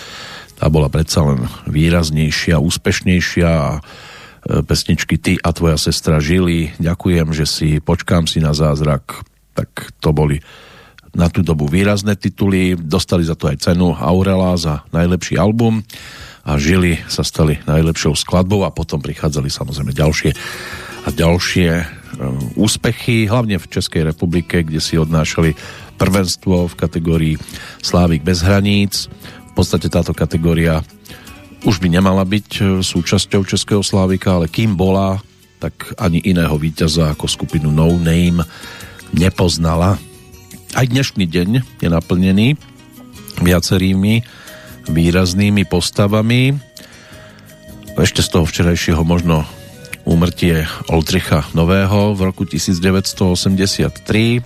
tá bola predsa len výraznejšia, úspešnejšia a e, pesničky Ty a tvoja sestra žili. Ďakujem, že si počkám si na zázrak. Tak to boli na tú dobu výrazné tituly. Dostali za to aj cenu Aurela za najlepší album a žili sa stali najlepšou skladbou a potom prichádzali samozrejme ďalšie a ďalšie e, úspechy, hlavne v Českej republike, kde si odnášali prvenstvo v kategórii Slávik bez hraníc v podstate táto kategória už by nemala byť e, súčasťou Českého Slávika, ale kým bola, tak ani iného víťaza ako skupinu No Name nepoznala. Aj dnešný deň je naplnený viacerými výraznými postavami. Ešte z toho včerajšieho možno úmrtie Oldricha Nového v roku 1983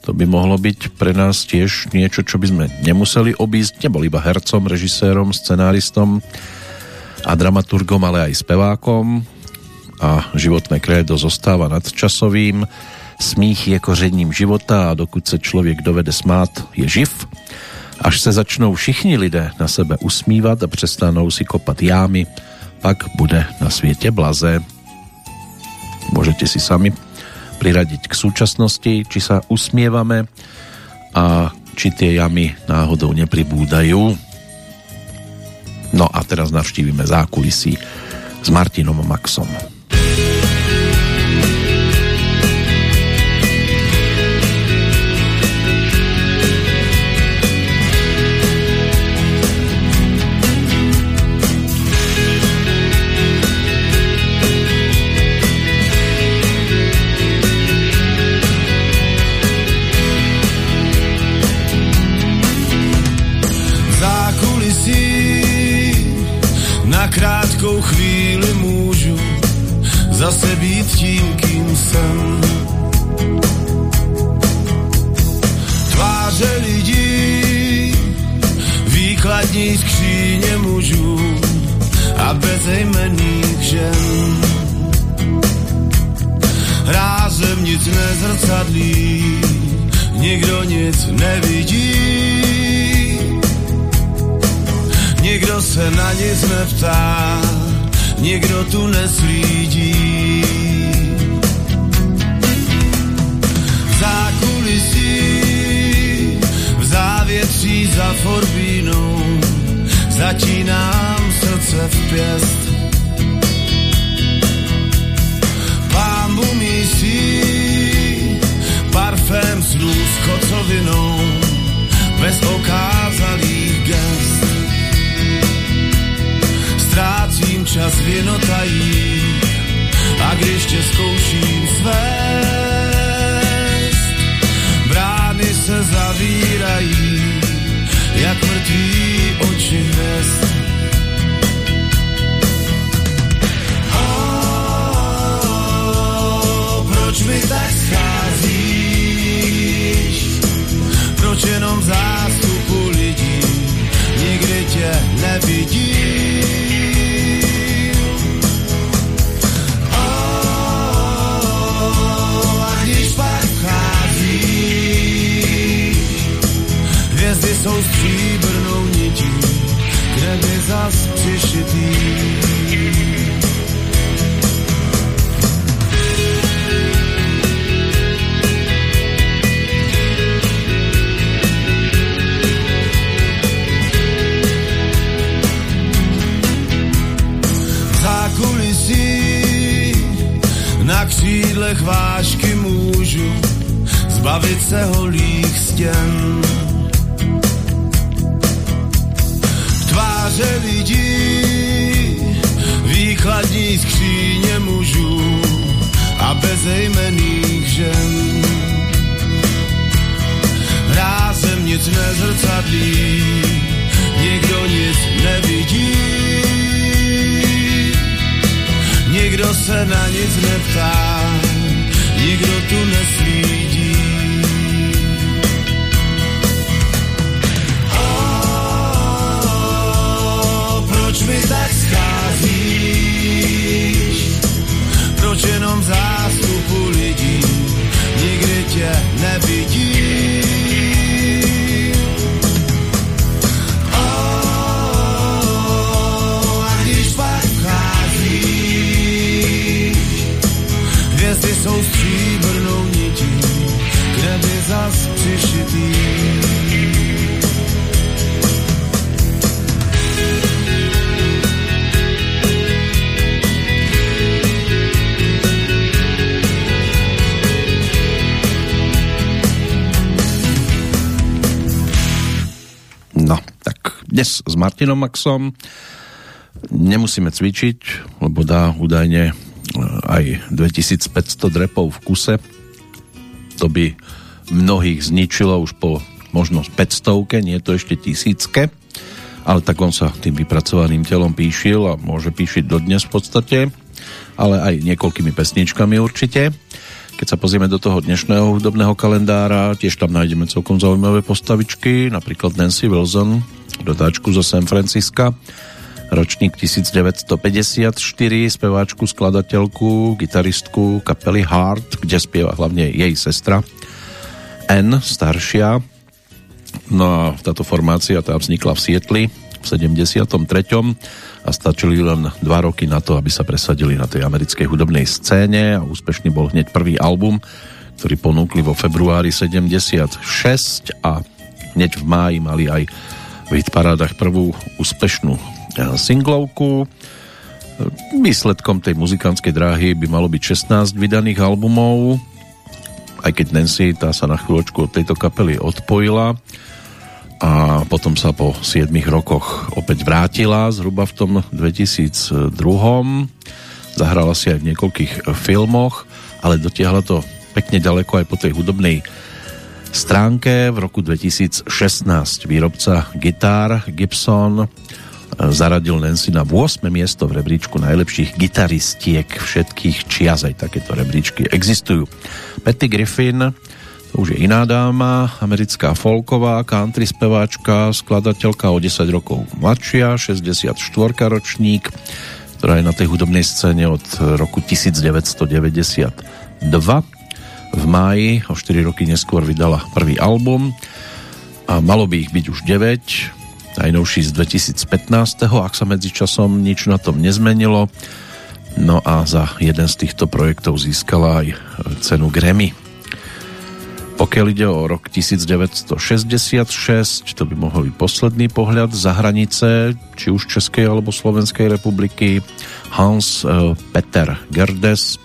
to by mohlo byť pre nás tiež niečo, čo by sme nemuseli obísť. Nebol iba hercom, režisérom, scenáristom a dramaturgom, ale aj spevákom a životné krédo zostáva nadčasovým. Smích je kořením života a dokud se člověk dovede smát, je živ. Až se začnou všichni lidé na sebe usmívat a přestanou si kopat jámy, pak bude na světě blaze. Môžete si sami priradiť k súčasnosti, či sa usmievame a či tie jamy náhodou nepribúdajú. No a teraz navštívime zákulisí s Martinom Maxom. Zase být tím, kým jsem. Tváře lidí, výkladní skříně mužů a bezejmených žen. Rázem nic nezrcadlí, nikdo nic nevidí. Nikdo se na nic neptá, nikdo tu neslídí. Zákulisí v závětří za forbínou zatínám srdce v pěst. Pámbu mísí parfém snů s kocovinou bez okázalých gest ztrácím čas v jinotají a když tě zkouším svést, brány se zavírají, jak mrtví Martinom Maxom. Nemusíme cvičiť, lebo dá údajne e, aj 2500 drepov v kuse. To by mnohých zničilo už po možno 500, nie to ešte tisícke. Ale tak on sa tým vypracovaným telom píšil a môže píšiť dodnes v podstate, ale aj niekoľkými pesničkami určite. Keď sa pozrieme do toho dnešného hudobného kalendára, tiež tam nájdeme celkom zaujímavé postavičky, napríklad Nancy Wilson, rodáčku zo San Francisca, ročník 1954, speváčku, skladateľku, gitaristku kapely Heart, kde spieva hlavne jej sestra N, staršia. No a táto formácia tá vznikla v Sietli v 73. a stačili len dva roky na to, aby sa presadili na tej americkej hudobnej scéne a úspešný bol hneď prvý album, ktorý ponúkli vo februári 76 a hneď v máji mali aj v hitparádach prvú úspešnú e, singlovku. Výsledkom tej muzikantskej dráhy by malo byť 16 vydaných albumov, aj keď Nancy tá sa na chvíľočku od tejto kapely odpojila a potom sa po 7 rokoch opäť vrátila zhruba v tom 2002. Zahrala si aj v niekoľkých filmoch, ale dotiahla to pekne ďaleko aj po tej hudobnej stránke v roku 2016 výrobca gitár Gibson zaradil Nancy na 8. miesto v rebríčku najlepších gitaristiek všetkých čias, aj takéto rebríčky existujú. Patty Griffin, už je iná dáma, americká folková, country speváčka, skladateľka o 10 rokov mladšia, 64 ročník, ktorá je na tej hudobnej scéne od roku 1992. V máji, o 4 roky neskôr, vydala prvý album a malo by ich byť už 9, najnovší z 2015. Ak sa medzičasom nič na tom nezmenilo. No a za jeden z týchto projektov získala aj cenu Grammy. Pokiaľ ide o rok 1966, to by mohol byť posledný pohľad za hranice, či už Českej alebo Slovenskej republiky, Hans eh, Peter Gerdes,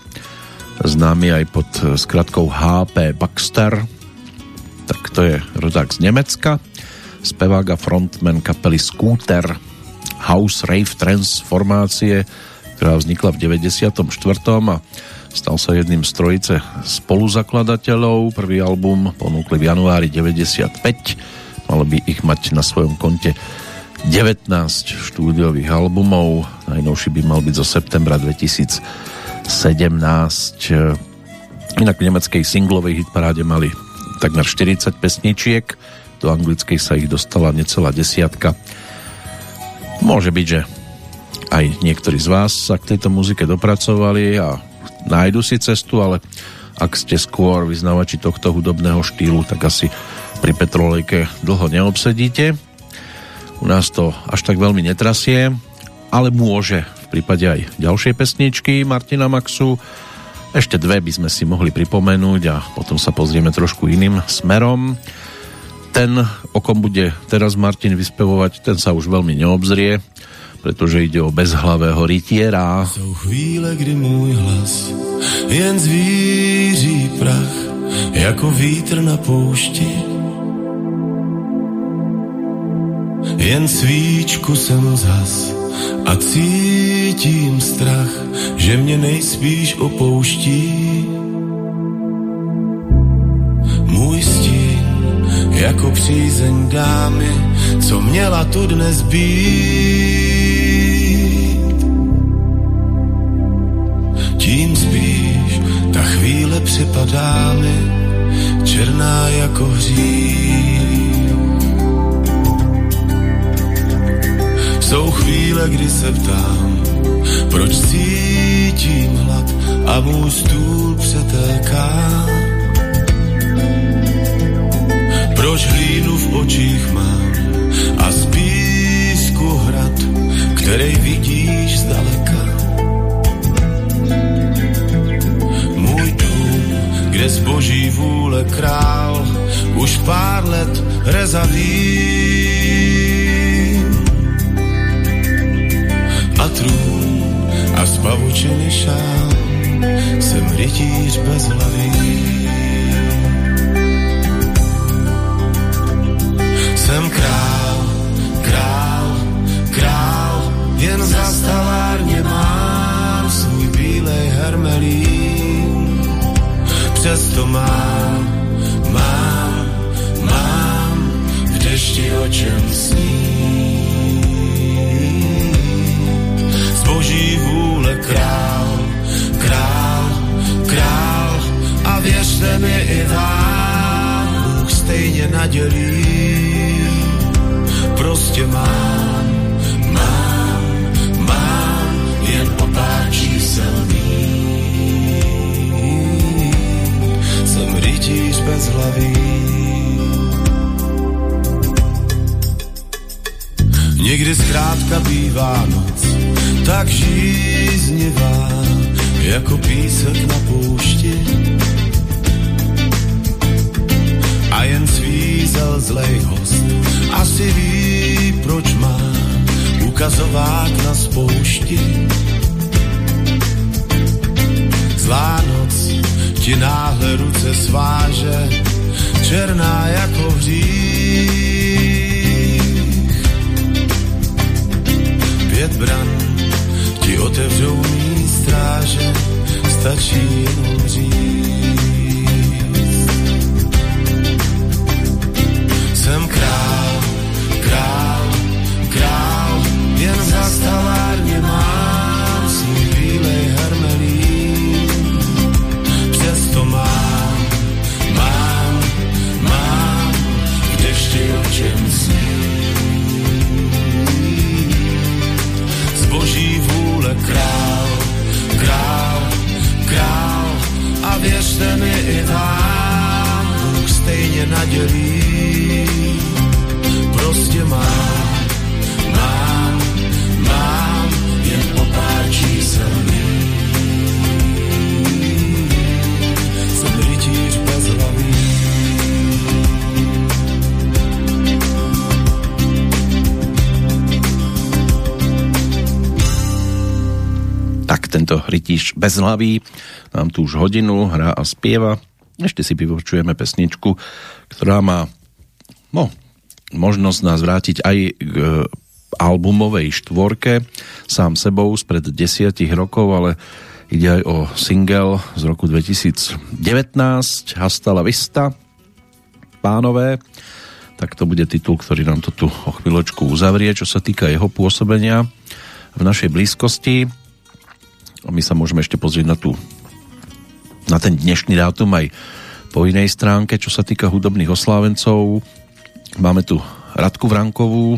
známy aj pod skratkou HP Baxter, tak to je rodák z Nemecka. Spevák a frontman kapely Scooter. House Rave Trance formácie, ktorá vznikla v 94. a stal sa jedným z trojice spoluzakladateľov. Prvý album ponúkli v januári 95. Mal by ich mať na svojom konte 19 štúdiových albumov. Najnovší by mal byť zo septembra 2017. Inak v nemeckej singlovej hitparáde mali takmer 40 pesničiek do anglickej sa ich dostala necelá desiatka. Môže byť, že aj niektorí z vás sa k tejto muzike dopracovali a nájdu si cestu, ale ak ste skôr vyznávači tohto hudobného štýlu, tak asi pri Petrolejke dlho neobsedíte. U nás to až tak veľmi netrasie, ale môže v prípade aj ďalšej pesničky Martina Maxu. Ešte dve by sme si mohli pripomenúť a potom sa pozrieme trošku iným smerom ten, o kom bude teraz Martin vyspevovať, ten sa už veľmi neobzrie, pretože ide o bezhlavého rytiera. Jsou chvíle, kdy můj hlas jen zvíří prach, jako vítr na poušti. Jen svíčku jsem zhas a cítím strach, že mě nejspíš opouští. Můj stín jako přízeň dámy, co měla tu dnes být. Tím spíš ta chvíle připadá mi černá jako hřích. Jsou chvíle, kdy se ptám, proč cítím hlad a můj stůl přetéká. Proč hlínu v očích mám a z hrad, který vidíš kde z boží vůle král už pár let rezaví. A trůn a z pavučiny šál jsem rytíř bez hlavy. Jsem král, král, král, jen za stalárně mám svůj bílej hermelín. Přesto mám, mám, mám v dešti o čem sní. Z boží vůle král, král, král a věřte mi i vám, Bůh stejně nadělí prostě mám, Zkrátka bývá noc tak žíznivá, jako písek na poušti. A jen svízel zlej host asi ví, proč má ukazovák na spoušti. Zlá noc ti náhle ruce sváže, černá jako hřích. Bran ti otevřou mý stráže, stačí jenom říct. věřte mi i vám, Bůh stejně nadělí. Prostě mám, mám, mám jen o pár čísel Jsem bez hlavy. Tak tento rytíš bezhlavý nám tu už hodinu hrá a spieva ešte si vypočujeme pesničku, ktorá má no, možnosť nás vrátiť aj k e, albumovej štvorke sám sebou spred desiatich rokov, ale ide aj o single z roku 2019 Hasta Vista pánové tak to bude titul, ktorý nám to tu o chvíľočku uzavrie, čo sa týka jeho pôsobenia v našej blízkosti. A my sa môžeme ešte pozrieť na tú na ten dnešný dátum aj po inej stránke, čo sa týka hudobných oslávencov. Máme tu Radku Vrankovú,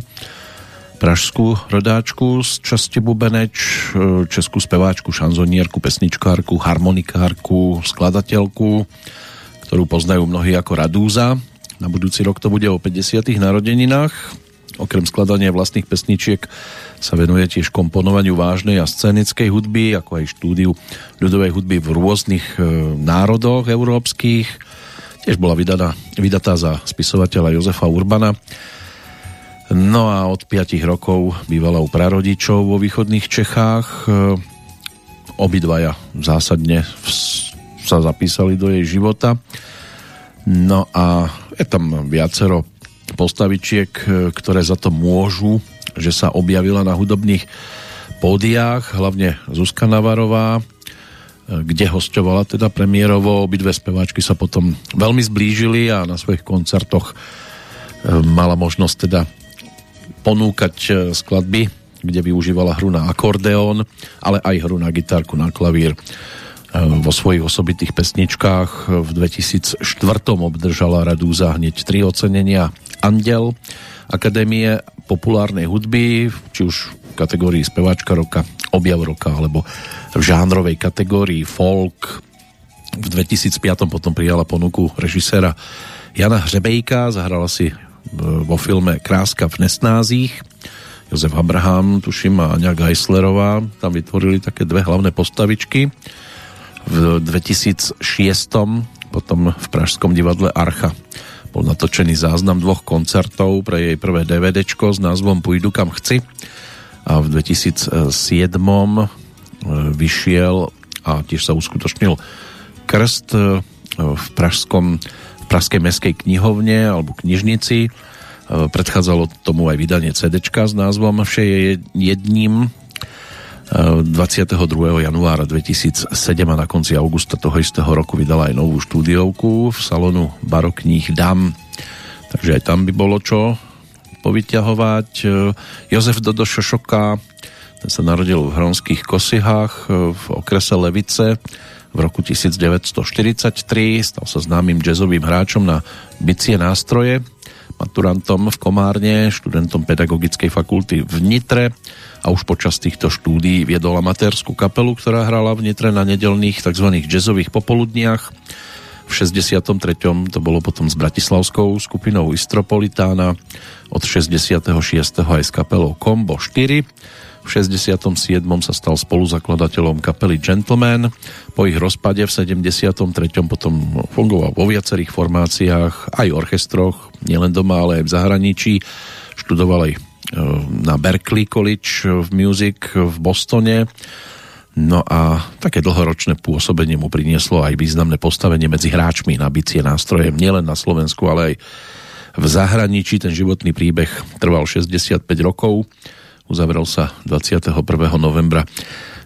pražskú rodáčku z časti Bubeneč, českú speváčku, šanzonierku, pesničkárku, harmonikárku, skladateľku, ktorú poznajú mnohí ako Radúza. Na budúci rok to bude o 50. narodeninách. Okrem skladania vlastných pesničiek sa venuje tiež komponovaniu vážnej a scénickej hudby, ako aj štúdiu ľudovej hudby v rôznych e, národoch európskych. Tiež bola vydaná, vydatá za spisovateľa Jozefa Urbana. No a od 5 rokov bývala u prarodičov vo východných Čechách. E, obidvaja zásadne sa zapísali do jej života. No a je tam viacero postavičiek, e, ktoré za to môžu že sa objavila na hudobných pódiách, hlavne Zuzka Navarová, kde hostovala teda premiérovo. Obidve speváčky sa potom veľmi zblížili a na svojich koncertoch e, mala možnosť teda ponúkať e, skladby, kde využívala hru na akordeón, ale aj hru na gitárku, na klavír. E, vo svojich osobitých pesničkách v 2004 obdržala Radúza hneď tri ocenenia Andel, Akadémie populárnej hudby, či už v kategórii speváčka roka, objav roka, alebo v žánrovej kategórii folk. V 2005 potom prijala ponuku režiséra Jana Hřebejka, zahrala si e, vo filme Kráska v nesnázích. Jozef Abraham, tuším, a Aňa Geislerová tam vytvorili také dve hlavné postavičky. V 2006 potom v Pražskom divadle Archa bol natočený záznam dvoch koncertov pre jej prvé DVDčko s názvom Půjdu kam chci a v 2007 e, vyšiel a tiež sa uskutočnil krst e, v Pražskom v Pražskej meskej knihovne alebo knižnici. E, predchádzalo tomu aj vydanie CD s názvom Vše je jedním 22. januára 2007 a na konci augusta toho istého roku vydala aj novú štúdiovku v salonu barokních dam. Takže aj tam by bolo čo povyťahovať. Jozef Dodo Šošoka ten sa narodil v Hronských Kosihách v okrese Levice v roku 1943. Stal sa známym jazzovým hráčom na bicie nástroje, maturantom v Komárne, študentom pedagogickej fakulty v Nitre a už počas týchto štúdí viedol amatérskú kapelu, ktorá hrala v Nitre na nedelných tzv. jazzových popoludniach. V 63. to bolo potom s bratislavskou skupinou Istropolitána, od 66. aj s kapelou Combo 4. V 67. sa stal spoluzakladateľom kapely Gentleman. Po ich rozpade v 73. potom fungoval vo viacerých formáciách, aj orchestroch, nielen doma, ale aj v zahraničí. Študoval aj na Berkeley College of Music v Bostone. No a také dlhoročné pôsobenie mu prinieslo aj významné postavenie medzi hráčmi na bicie nástroje, nielen na Slovensku, ale aj v zahraničí. Ten životný príbeh trval 65 rokov. Uzavrel sa 21. novembra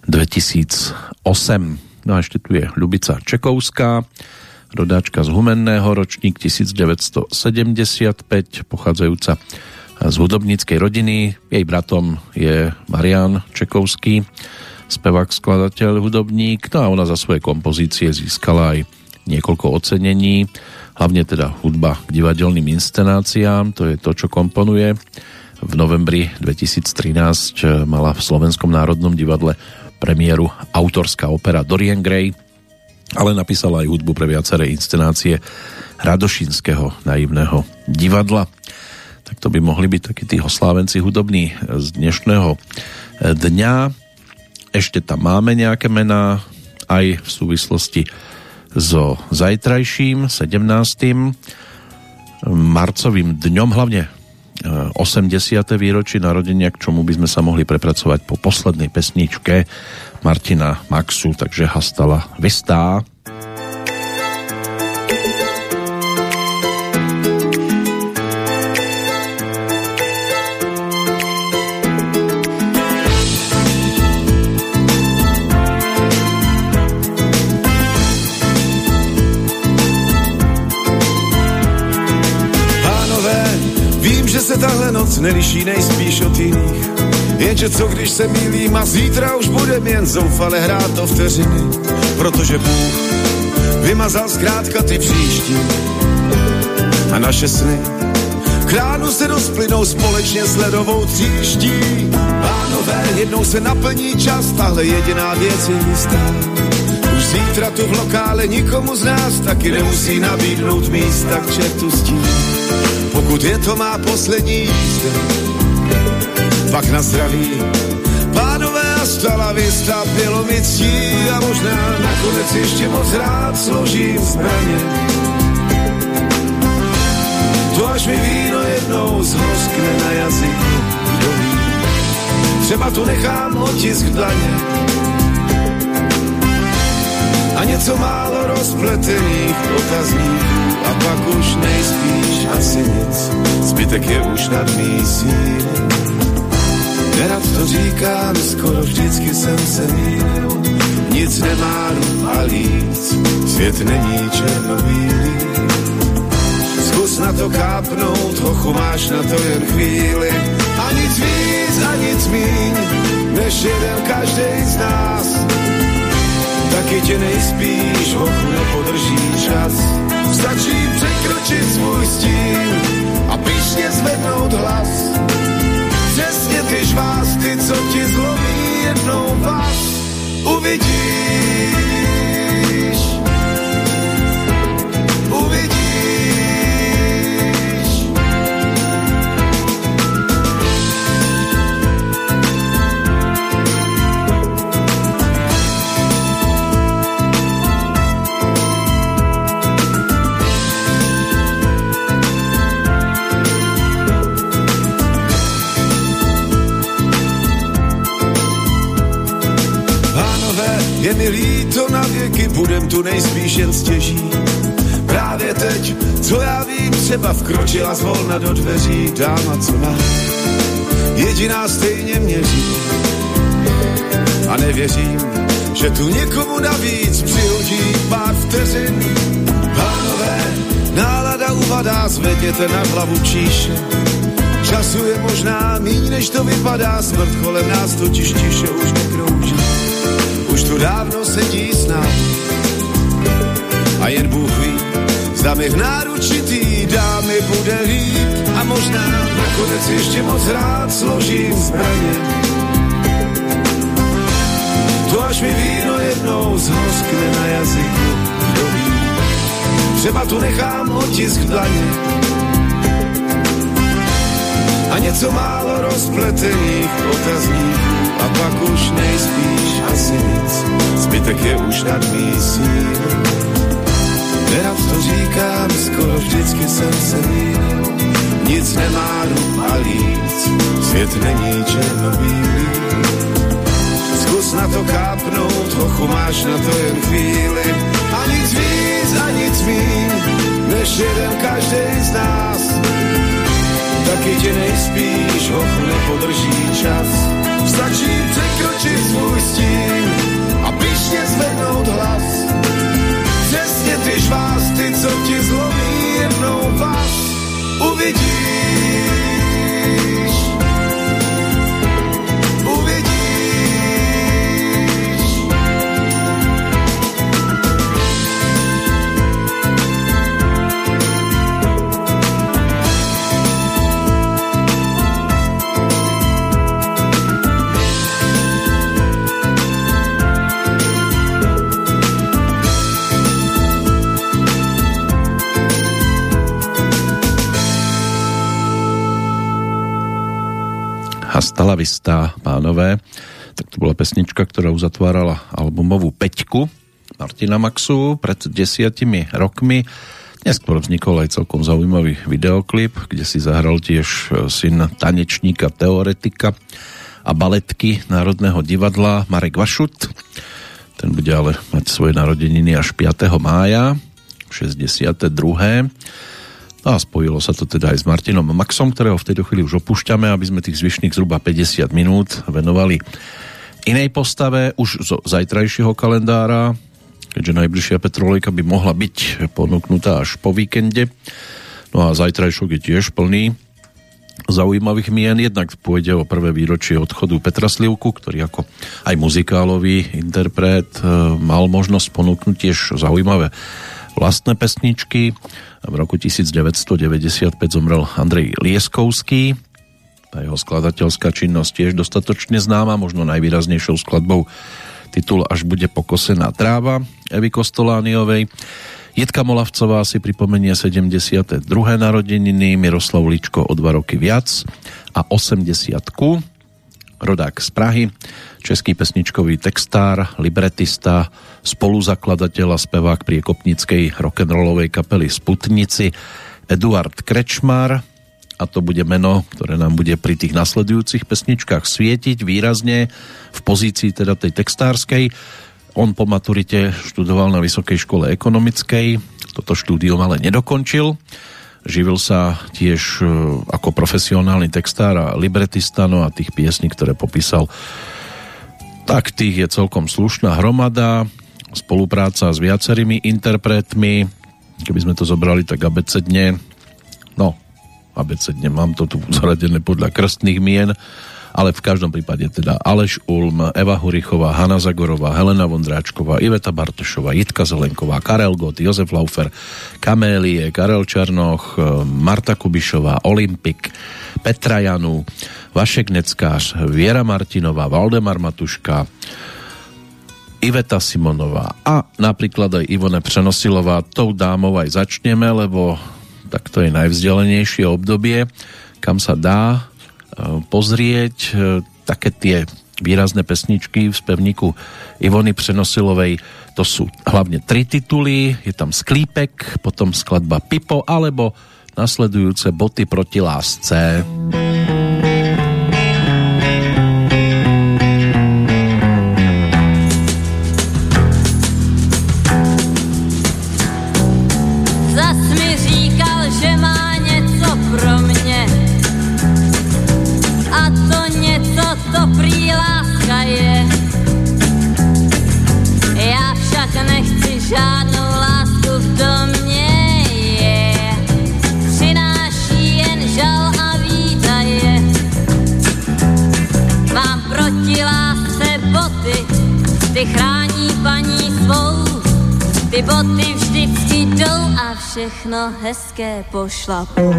2008. No a ešte tu je Ľubica Čekovská, rodáčka z Humenného, ročník 1975, pochádzajúca z hudobníckej rodiny. Jej bratom je Marian Čekovský, spevák, skladateľ, hudobník. No a ona za svoje kompozície získala aj niekoľko ocenení, hlavne teda hudba k divadelným inscenáciám, to je to, čo komponuje. V novembri 2013 mala v Slovenskom národnom divadle premiéru autorská opera Dorian Gray, ale napísala aj hudbu pre viaceré inscenácie Radošinského naivného divadla. Tak to by mohli byť takí tí oslávenci hudobní z dnešného dňa. Ešte tam máme nejaké mená aj v súvislosti so zajtrajším 17. marcovým dňom, hlavne 80. výročí narodenia, k čomu by sme sa mohli prepracovať po poslednej pesničke Martina Maxu, takže hastala vystá. Se tahle noc neliší nejspíš od jiných. Jenže co když se milím a zítra už budem jen zoufale hrát to vteřiny, protože Bůh vymazal zkrátka ty příští a naše sny kránu se rozplynou společně s ledovou tříští. Pánové, jednou se naplní čas, tahle jediná věc je jistá. Zítra tu v lokále nikomu z nás taky nemusí nabídnout místa k čertu s tím pokud je to má poslední jízda. Pak na zdraví, pánové a stala vista, bylo mi ctí a možná nakonec ještě moc rád složím zbraně. To až mi víno jednou zhoskne na jazyku, kdo ví. Třeba tu nechám otisk dlaně a něco málo rozpletených otazníků a pak už nejspíš asi nic, zbytek je už nad mý síly. Nerad to říkám, skoro vždycky jsem se mýlil, nic nemá a líc, svět není černobílý. Zkus na to kápnout, hochu máš na to jen chvíli, a nic víc a nic míň, než jeden každý z nás. Taky tě nejspíš, hochu nepodrží čas Stačí překročit svůj stín a pišně zvednout hlas. Přesně ty žvásty, co ti zlomí jednou vás, uvidíš. Je mi líto na věky, budem tu nejspíš jen stěží. Právě teď, co já vím, třeba vkročila zvolna do dveří dáma, co má. Jediná stejně měří. A nevěřím, že tu někomu navíc přihodí pár vteřin. Pánové, nálada uvadá, zvedněte na hlavu číše. Času je možná míň, než to vypadá, smrt kolem nás totiž tiše už nekrouží tu dávno sedí s námi. A jen Bůh ví, zda mi v náruči tý dámy bude líp a možná nakonec ještě moc rád složím zbraně. To až mi víno jednou zhoskne na jazyku, kdo ví. Třeba tu nechám otisk dlaně a něco málo rozpletených otazníků a pak už nejspíš asi nic, zbytek je už nad mý síl. Nerad to říkám, skoro vždycky jsem se mýlil, nic nemá rub a líc, svět není černobílý. Zkus na to kápnout, hochu máš na to jen chvíli, a nic víc a nic míň, než jeden každý z nás. Taky tě nejspíš, hochu nepodrží čas Stačí překročit svůj stín a pišně zvednout hlas. Přesně ty žvásty, co ti zlomí jednou vás, uvidíš. Hasta la vista, pánové. Tak to bola pesnička, ktorá uzatvárala albumovú peťku Martina Maxu pred desiatimi rokmi. Neskôr vznikol aj celkom zaujímavý videoklip, kde si zahral tiež e, syn tanečníka, teoretika a baletky Národného divadla Marek Vašut. Ten bude ale mať svoje narodeniny až 5. mája 62. A spojilo sa to teda aj s Martinom Maxom, ktorého v tejto chvíli už opúšťame, aby sme tých zvyšných zhruba 50 minút venovali inej postave už zo zajtrajšieho kalendára, keďže najbližšia Petrolejka by mohla byť ponúknutá až po víkende. No a zajtrajšok je tiež plný zaujímavých mien. Jednak pôjde o prvé výročie odchodu Petra Slivku, ktorý ako aj muzikálový interpret e, mal možnosť ponúknuť tiež zaujímavé vlastné pesničky. V roku 1995 zomrel Andrej Lieskovský. Tá jeho skladateľská činnosť tiež dostatočne známa, možno najvýraznejšou skladbou titul Až bude pokosená tráva Evy Kostolániovej. Jitka Molavcová si pripomenie 72. narodeniny, Miroslav Ličko o dva roky viac a 80 rodák z Prahy, český pesničkový textár, libretista, spoluzakladateľ a spevák priekopnickej rock'n'rollovej kapely Sputnici Eduard Krečmar a to bude meno, ktoré nám bude pri tých nasledujúcich pesničkách svietiť výrazne v pozícii teda tej textárskej. On po maturite študoval na Vysokej škole ekonomickej, toto štúdium ale nedokončil. Živil sa tiež e, ako profesionálny textár a libretista, no a tých piesní, ktoré popísal, tak tých je celkom slušná hromada spolupráca s viacerými interpretmi. Keby sme to zobrali tak abecedne, no, abecedne mám to tu zaradené podľa krstných mien, ale v každom prípade teda Aleš Ulm, Eva Hurichová, Hanna Zagorová, Helena Vondráčková, Iveta Bartošová, Jitka Zelenková, Karel Gott, Jozef Laufer, Kamélie, Karel Černoch, Marta Kubišová, Olympik, Petra Janu, Vašek Neckář, Viera Martinová, Valdemar Matuška, Iveta Simonová a napríklad aj Ivone Přenosilová. Tou dámou aj začneme, lebo tak to je najvzdelenejšie obdobie, kam sa dá pozrieť e, také tie výrazné pesničky v spevníku Ivony Přenosilovej. To sú hlavne tri tituly, je tam Sklípek, potom skladba Pipo alebo nasledujúce Boty proti lásce. ty všechno hezké pošlapou.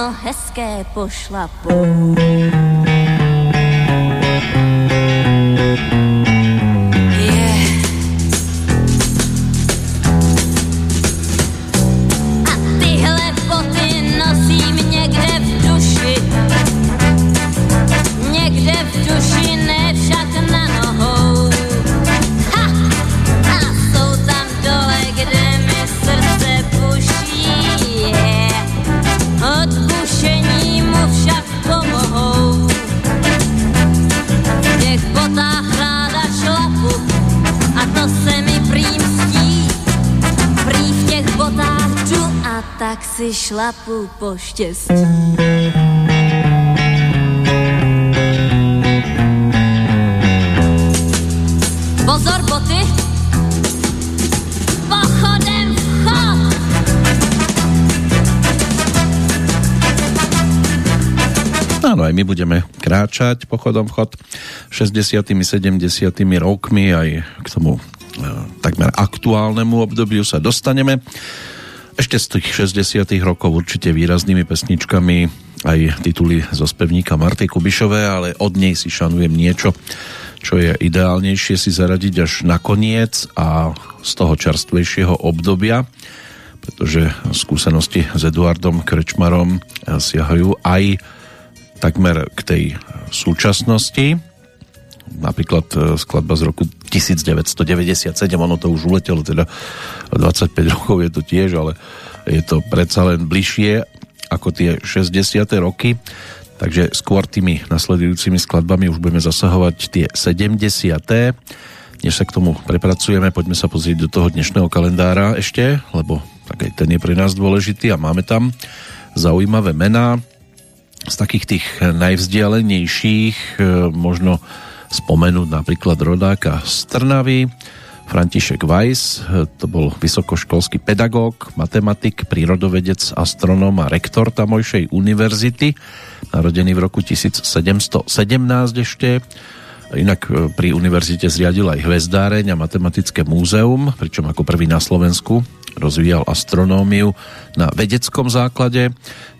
Všechno hezké pošlapou. šlapu po štěstí. Pozor boty, pochodem vchod. Áno, aj my budeme kráčať pochodom vchod 60. 70. rokmi aj k tomu e, takmer aktuálnemu obdobiu sa dostaneme. Ešte z tých 60 rokov určite výraznými pesničkami aj tituly zo spevníka Marty Kubišové, ale od nej si šanujem niečo, čo je ideálnejšie si zaradiť až na koniec a z toho čerstvejšieho obdobia, pretože skúsenosti s Eduardom Krečmarom siahajú aj takmer k tej súčasnosti. Napríklad e, skladba z roku 1997, ono to už uletelo, teda 25 rokov je to tiež, ale je to predsa len bližšie ako tie 60. roky. Takže skôr tými nasledujúcimi skladbami už budeme zasahovať tie 70. Než sa k tomu prepracujeme, poďme sa pozrieť do toho dnešného kalendára ešte, lebo tak aj ten je pre nás dôležitý a máme tam zaujímavé mená. Z takých tých najvzdialenejších e, možno spomenúť napríklad rodáka z Trnavy, František Weiss, to bol vysokoškolský pedagóg, matematik, prírodovedec, astronóm a rektor tamojšej univerzity, narodený v roku 1717 ešte. Inak e, pri univerzite zriadil aj hvezdáreň a matematické múzeum, pričom ako prvý na Slovensku rozvíjal astronómiu na vedeckom základe.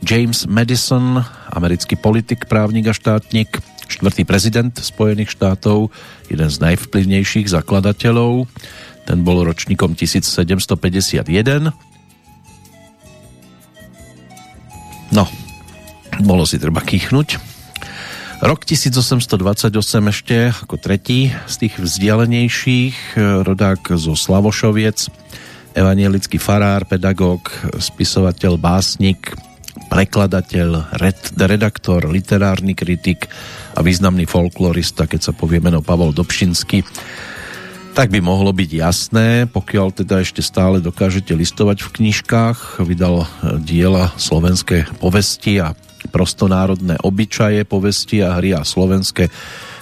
James Madison, americký politik, právnik a štátnik, štvrtý prezident Spojených štátov, jeden z najvplyvnejších zakladateľov. Ten bol ročníkom 1751. No, bolo si treba kýchnuť. Rok 1828 ešte ako tretí z tých vzdialenejších, rodák zo Slavošoviec, evanielický farár, pedagóg, spisovateľ, básnik, prekladateľ, red, redaktor, literárny kritik a významný folklorista, keď sa povie meno Pavol Dobšinský, tak by mohlo byť jasné, pokiaľ teda ešte stále dokážete listovať v knižkách, vydal diela slovenské povesti a prostonárodné obyčaje, povesti a hry a slovenské,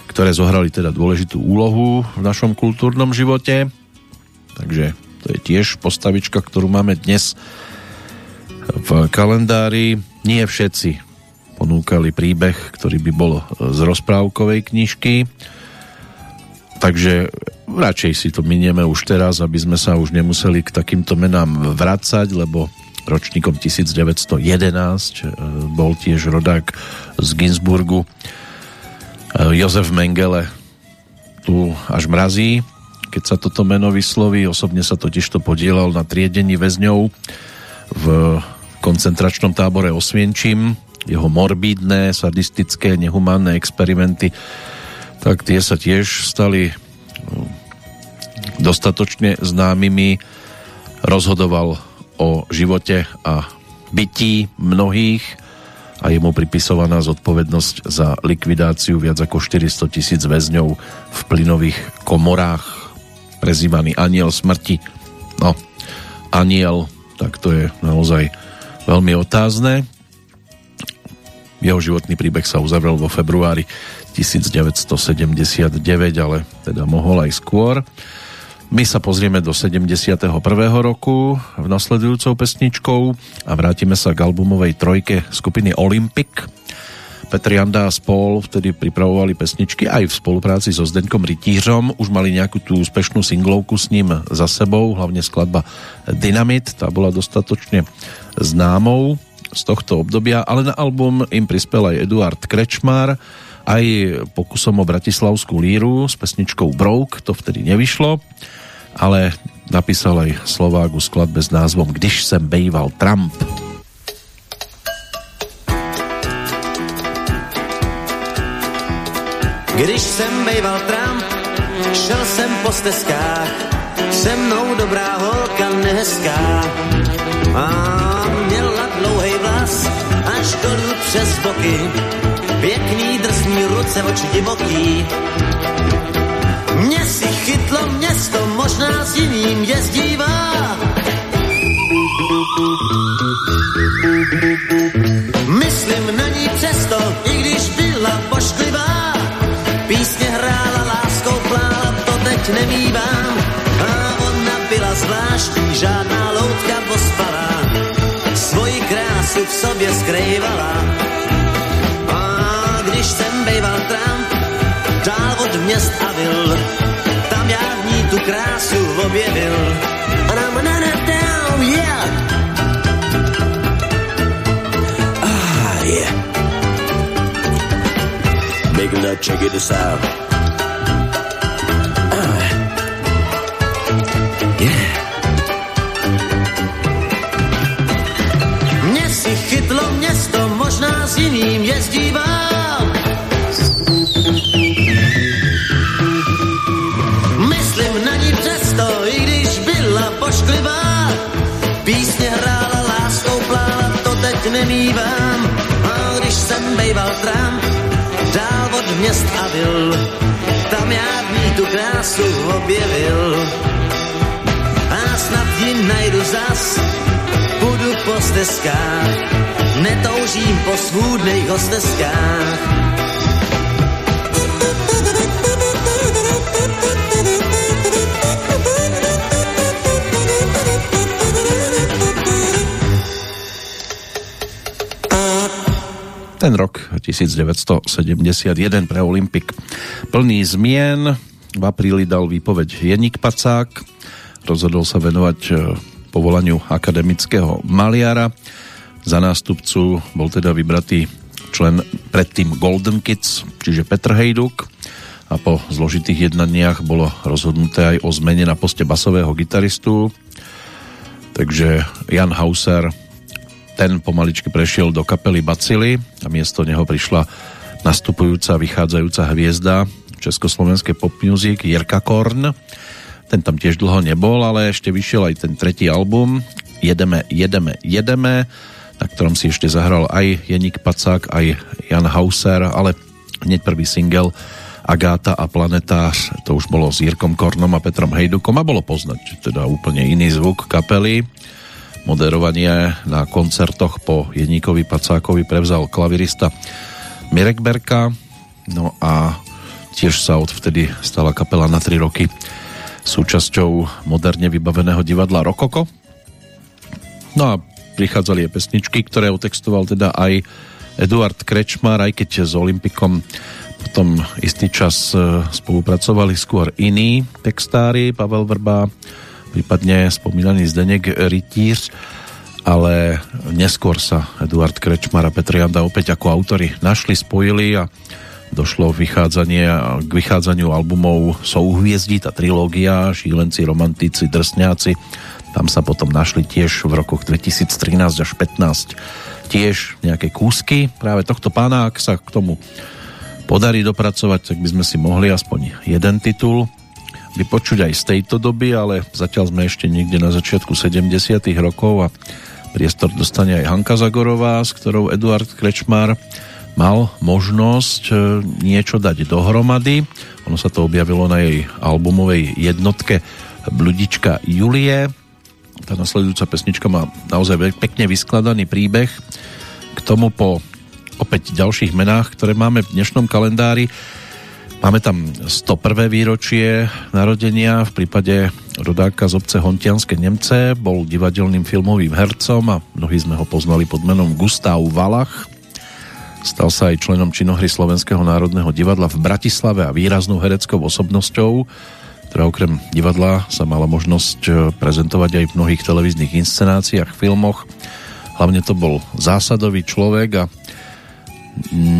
ktoré zohrali teda dôležitú úlohu v našom kultúrnom živote. Takže to je tiež postavička, ktorú máme dnes v kalendári. Nie všetci ponúkali príbeh, ktorý by bol z rozprávkovej knižky. Takže radšej si to minieme už teraz, aby sme sa už nemuseli k takýmto menám vracať, lebo ročníkom 1911 e, bol tiež rodák z Ginsburgu e, Jozef Mengele tu až mrazí, keď sa toto meno vysloví. Osobne sa totiž to podielal na triedení väzňov v koncentračnom tábore Osvienčím jeho morbidné, sadistické, nehumánne experimenty, tak tie sa tiež stali no, dostatočne známymi. Rozhodoval o živote a bytí mnohých a je mu pripisovaná zodpovednosť za likvidáciu viac ako 400 tisíc väzňov v plynových komorách prezývaný aniel smrti. No, aniel, tak to je naozaj veľmi otázne. Jeho životný príbeh sa uzavrel vo februári 1979, ale teda mohol aj skôr. My sa pozrieme do 71. roku v nasledujúcou pesničkou a vrátime sa k albumovej trojke skupiny Olympic. Petr Janda a spol vtedy pripravovali pesničky aj v spolupráci so Zdeňkom Rytířom. Už mali nejakú tú úspešnú singlovku s ním za sebou, hlavne skladba Dynamit, tá bola dostatočne známou z tohto obdobia, ale na album im prispel aj Eduard Krečmar, aj pokusom o bratislavskú líru s pesničkou Broke, to vtedy nevyšlo, ale napísal aj Slováku skladbe s názvom Když sem bejval Trump. Když jsem bejval Trump, šel jsem po stezkách, se mnou dobrá holka nehezká. A až dolů přes boky, pěkný drsný ruce, oči divoký. Mě si chytlo město, možná s jiným jezdívá. Myslím na ní přesto, i když byla pošklivá. Nemývám. A ona byla zvláštní, žádná loutka pospalá svoji krásu v sobě skrývala. A když jsem bejval Trump, dál od měst a vil, tam já v ní tu krásu objevil. Yeah. Ah, yeah. Big nut, check it out. Jiným jezdívám. Myslím na ní přesto, i když byla pošklivá. Písně hrála, láskou plála, to teď nemývám. A když jsem bejval Trump, dál od měst a vil, tam já v ní tu krásu objevil. A snad ji najdu zas, stezkách, netoužím po svůdných hosteskách. Ten rok 1971 pre Olympik plný zmien. V apríli dal výpoveď Jenik Pacák. Rozhodol sa venovať e, povolaniu akademického maliara. Za nástupcu bol teda vybratý člen predtým Golden Kids, čiže Petr Hejduk a po zložitých jednaniach bolo rozhodnuté aj o zmene na poste basového gitaristu. Takže Jan Hauser ten pomaličky prešiel do kapely Bacily a miesto neho prišla nastupujúca, vychádzajúca hviezda československej pop music Jirka Korn. Ten tam tiež dlho nebol, ale ešte vyšiel aj ten tretí album Jedeme, jedeme, jedeme, na ktorom si ešte zahral aj Jenik Pacák, aj Jan Hauser, ale hneď prvý single Agáta a planetář, to už bolo s Jirkom Kornom a Petrom Hejdukom a bolo poznať teda úplne iný zvuk kapely. Moderovanie na koncertoch po Jedníkovi Pacákovi prevzal klavirista Mirek Berka, no a tiež sa odvtedy stala kapela na 3 roky súčasťou moderne vybaveného divadla Rokoko. No a prichádzali aj pesničky, ktoré otextoval teda aj Eduard Krečmar, aj keď s Olympikom potom istý čas e, spolupracovali skôr iní textári, Pavel Vrba, prípadne spomínaný Zdenek Rytíř, ale neskôr sa Eduard Krečmar a Petr Janda opäť ako autory našli, spojili a došlo vychádzanie, k vychádzaniu albumov Souhviezdí, tá trilógia, Šílenci, Romantici, Drsňáci. Tam sa potom našli tiež v rokoch 2013 až 15 tiež nejaké kúsky práve tohto pána, ak sa k tomu podarí dopracovať, tak by sme si mohli aspoň jeden titul vypočuť aj z tejto doby, ale zatiaľ sme ešte niekde na začiatku 70 rokov a priestor dostane aj Hanka Zagorová, s ktorou Eduard Krečmár mal možnosť e, niečo dať dohromady. Ono sa to objavilo na jej albumovej jednotke Bludička Julie. Tá nasledujúca pesnička má naozaj pekne vyskladaný príbeh. K tomu po opäť ďalších menách, ktoré máme v dnešnom kalendári, Máme tam 101. výročie narodenia v prípade rodáka z obce Hontianske Nemce. Bol divadelným filmovým hercom a mnohí sme ho poznali pod menom Gustav Valach. Stal sa aj členom činohry Slovenského národného divadla v Bratislave a výraznou hereckou osobnosťou, ktorá okrem divadla sa mala možnosť e, prezentovať aj v mnohých televíznych inscenáciách, filmoch. Hlavne to bol zásadový človek a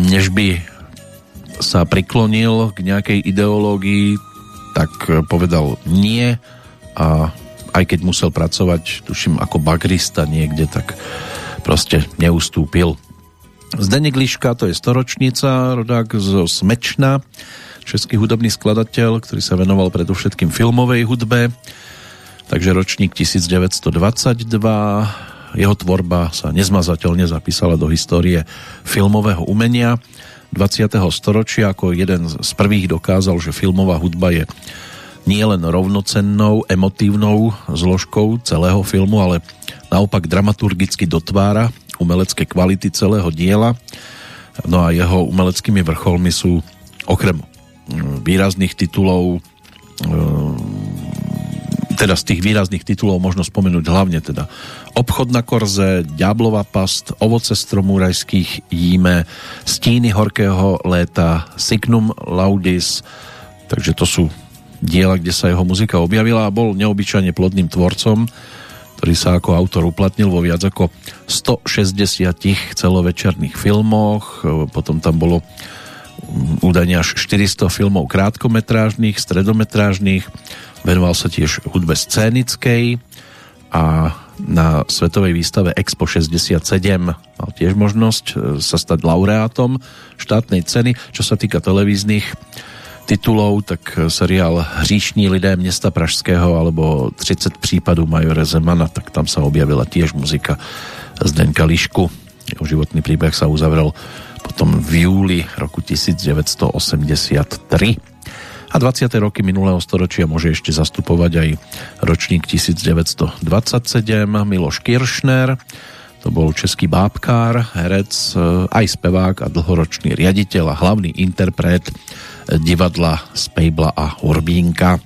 než by sa priklonil k nejakej ideológii, tak povedal nie a aj keď musel pracovať, tuším, ako bagrista niekde, tak proste neustúpil. Zdeněk Liška, to je storočnica, rodák zo Smečna, český hudobný skladateľ, ktorý sa venoval predovšetkým filmovej hudbe, takže ročník 1922, jeho tvorba sa nezmazateľne zapísala do histórie filmového umenia 20. storočia ako jeden z prvých dokázal, že filmová hudba je nie len rovnocennou, emotívnou zložkou celého filmu, ale naopak dramaturgicky dotvára umelecké kvality celého diela. No a jeho umeleckými vrcholmi sú okrem mm, výrazných titulov mm, teda z tých výrazných titulov možno spomenúť hlavne teda Obchod na korze, Ďáblova past, Ovoce stromu rajských jíme, Stíny horkého léta, Signum laudis, takže to sú diela, kde sa jeho muzika objavila a bol neobyčajne plodným tvorcom, ktorý sa ako autor uplatnil vo viac ako 160 celovečerných filmoch, potom tam bolo mm, údajne až 400 filmov krátkometrážnych, stredometrážnych, venoval sa tiež hudbe scénickej. A na svetovej výstave Expo 67 mal tiež možnosť e, sa stať laureátom štátnej ceny. Čo sa týka televíznych titulov, tak seriál Hříšní lidé města Pražského alebo 30 případů Majore Zemana, tak tam sa objavila tiež muzika Zdenka Lišku. Jeho životný príbeh sa uzavrel potom v júli roku 1983. A 20. roky minulého storočia môže ešte zastupovať aj ročník 1927 Miloš Kiršner, to bol český bábkár, herec, aj spevák a dlhoročný riaditeľ a hlavný interpret divadla Spejbla a Urbínka.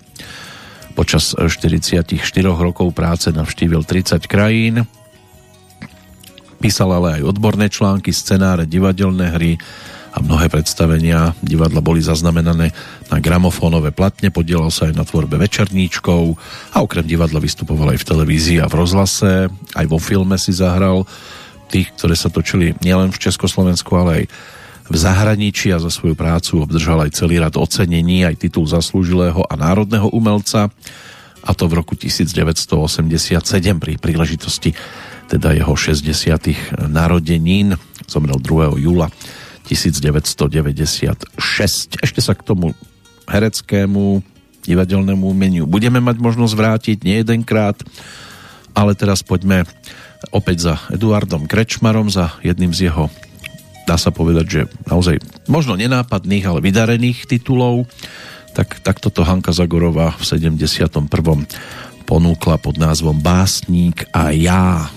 Počas 44 rokov práce navštívil 30 krajín, písal ale aj odborné články, scenáre, divadelné hry a mnohé predstavenia. Divadla boli zaznamenané na gramofónové platne, podielal sa aj na tvorbe večerníčkov a okrem divadla vystupoval aj v televízii a v rozhlase, aj vo filme si zahral tých, ktoré sa točili nielen v Československu, ale aj v zahraničí a za svoju prácu obdržal aj celý rad ocenení, aj titul zaslúžilého a národného umelca a to v roku 1987 pri príležitosti teda jeho 60. narodenín zomrel 2. júla 1996. Ešte sa k tomu hereckému divadelnému umeniu budeme mať možnosť vrátiť nie jedenkrát, ale teraz poďme opäť za Eduardom Krečmarom, za jedným z jeho dá sa povedať, že naozaj možno nenápadných, ale vydarených titulov, tak, tak toto Hanka Zagorová v 71. ponúkla pod názvom Básník a ja.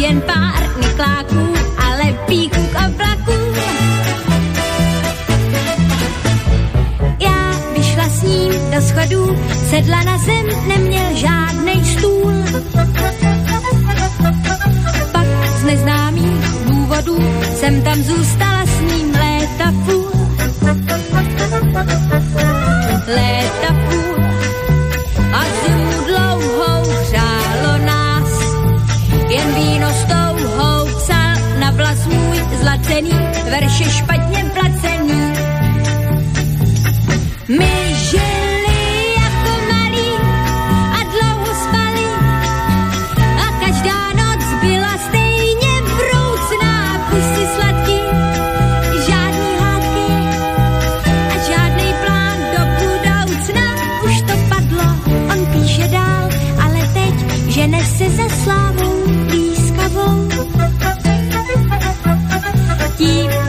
Jen pár nikláků, ale píků a vlaků. Já vyšla s ním do schodů, sedla na zem, neměl žádnej stůl. Pak z neznámých důvodů jsem tam zůstala s ním. Léta půl a dlouhou hřálo nás, jen víno s touhou na vlas můj zlacený, verše špatně placený. My Tím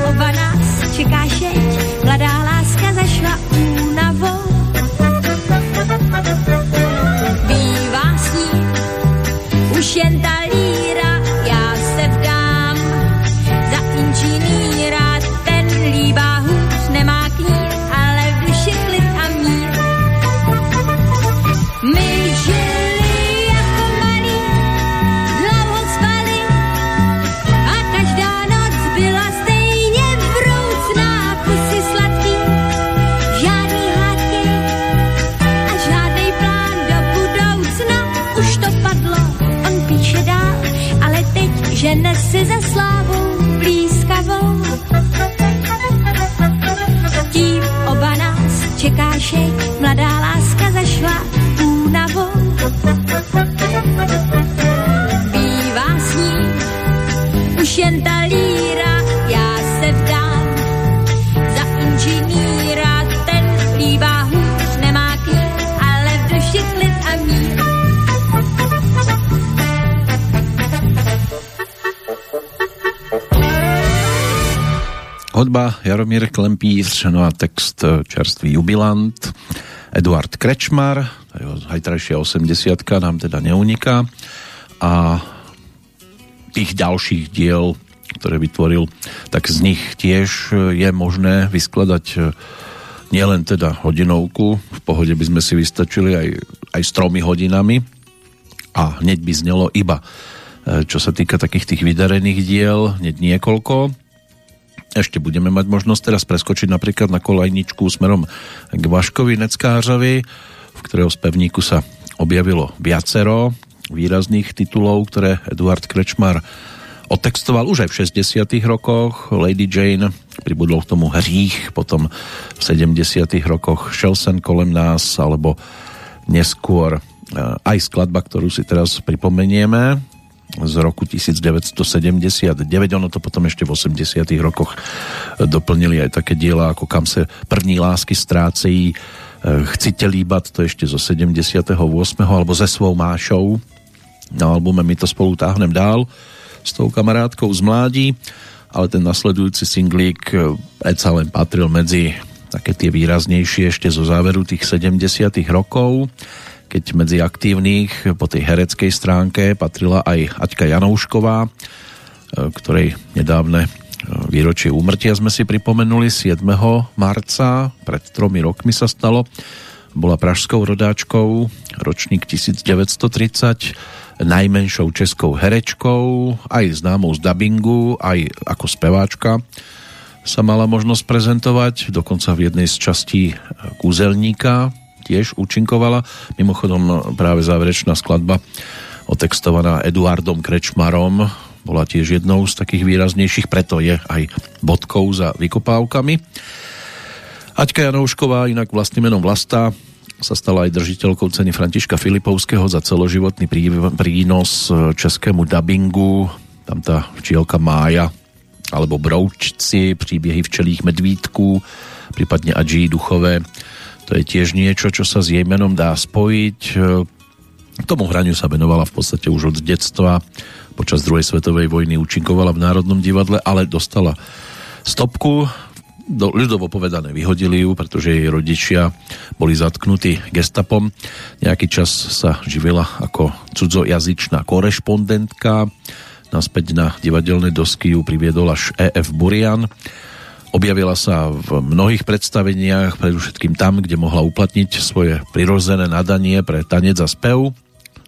obličej, mladá láska zašla únavou. Bývá s ní už jen talí. Hudba Jaromír Klempíř, no a text e, čerstvý jubilant Eduard Krečmar, jeho hajtrajšia 80 nám teda neuniká. A tých ďalších diel, ktoré vytvoril, tak z nich tiež e, je možné vyskladať e, nielen teda hodinovku, v pohode by sme si vystačili aj, aj s tromi hodinami. A hneď by znelo iba čo sa týka takých tých vydarených diel, hneď niekoľko ešte budeme mať možnosť teraz preskočiť napríklad na kolajničku smerom k Vaškovi Neckářovi, v ktorého spevníku sa objavilo viacero výrazných titulov, ktoré Eduard Krečmar otextoval už aj v 60 rokoch. Lady Jane pribudol k tomu hřích, potom v 70 rokoch Shelsen kolem nás, alebo neskôr eh, aj skladba, ktorú si teraz pripomenieme, z roku 1979. Ono to potom ešte v 80 rokoch doplnili aj také diela ako Kam se první lásky strácejí, Chcite líbat, to ešte zo 78. alebo ze svou mášou. Na albume My to spolu táhnem dál s tou kamarátkou z mládí, ale ten nasledujúci singlík Eca len patril medzi také tie výraznejšie ešte zo záveru tých 70 rokov keď medzi aktívnych po tej hereckej stránke patrila aj Aťka Janoušková, e, ktorej nedávne e, výročie úmrtia sme si pripomenuli 7. marca, pred tromi rokmi sa stalo. Bola pražskou rodáčkou, ročník 1930, najmenšou českou herečkou, aj známou z dubbingu, aj ako speváčka sa mala možnosť prezentovať, dokonca v jednej z častí Kúzelníka, tiež účinkovala. Mimochodom práve záverečná skladba otextovaná Eduardom Krečmarom bola tiež jednou z takých výraznejších, preto je aj bodkou za vykopávkami. Aťka Janoušková, inak vlastným menom Vlasta, sa stala aj držiteľkou ceny Františka Filipovského za celoživotný prínos českému dubbingu. Tam tá včielka Mája alebo Broučci, príběhy včelých medvídků, prípadne Adží Duchové to je tiež niečo, čo sa s jej menom dá spojiť. K tomu hraniu sa venovala v podstate už od detstva. Počas druhej svetovej vojny účinkovala v Národnom divadle, ale dostala stopku do, ľudovo povedané vyhodili ju, pretože jej rodičia boli zatknutí gestapom. Nejaký čas sa živila ako cudzojazyčná korešpondentka. Naspäť na divadelné dosky ju priviedol až E.F. Burian Objavila sa v mnohých predstaveniach, predovšetkým tam, kde mohla uplatniť svoje prirozené nadanie pre tanec a spev.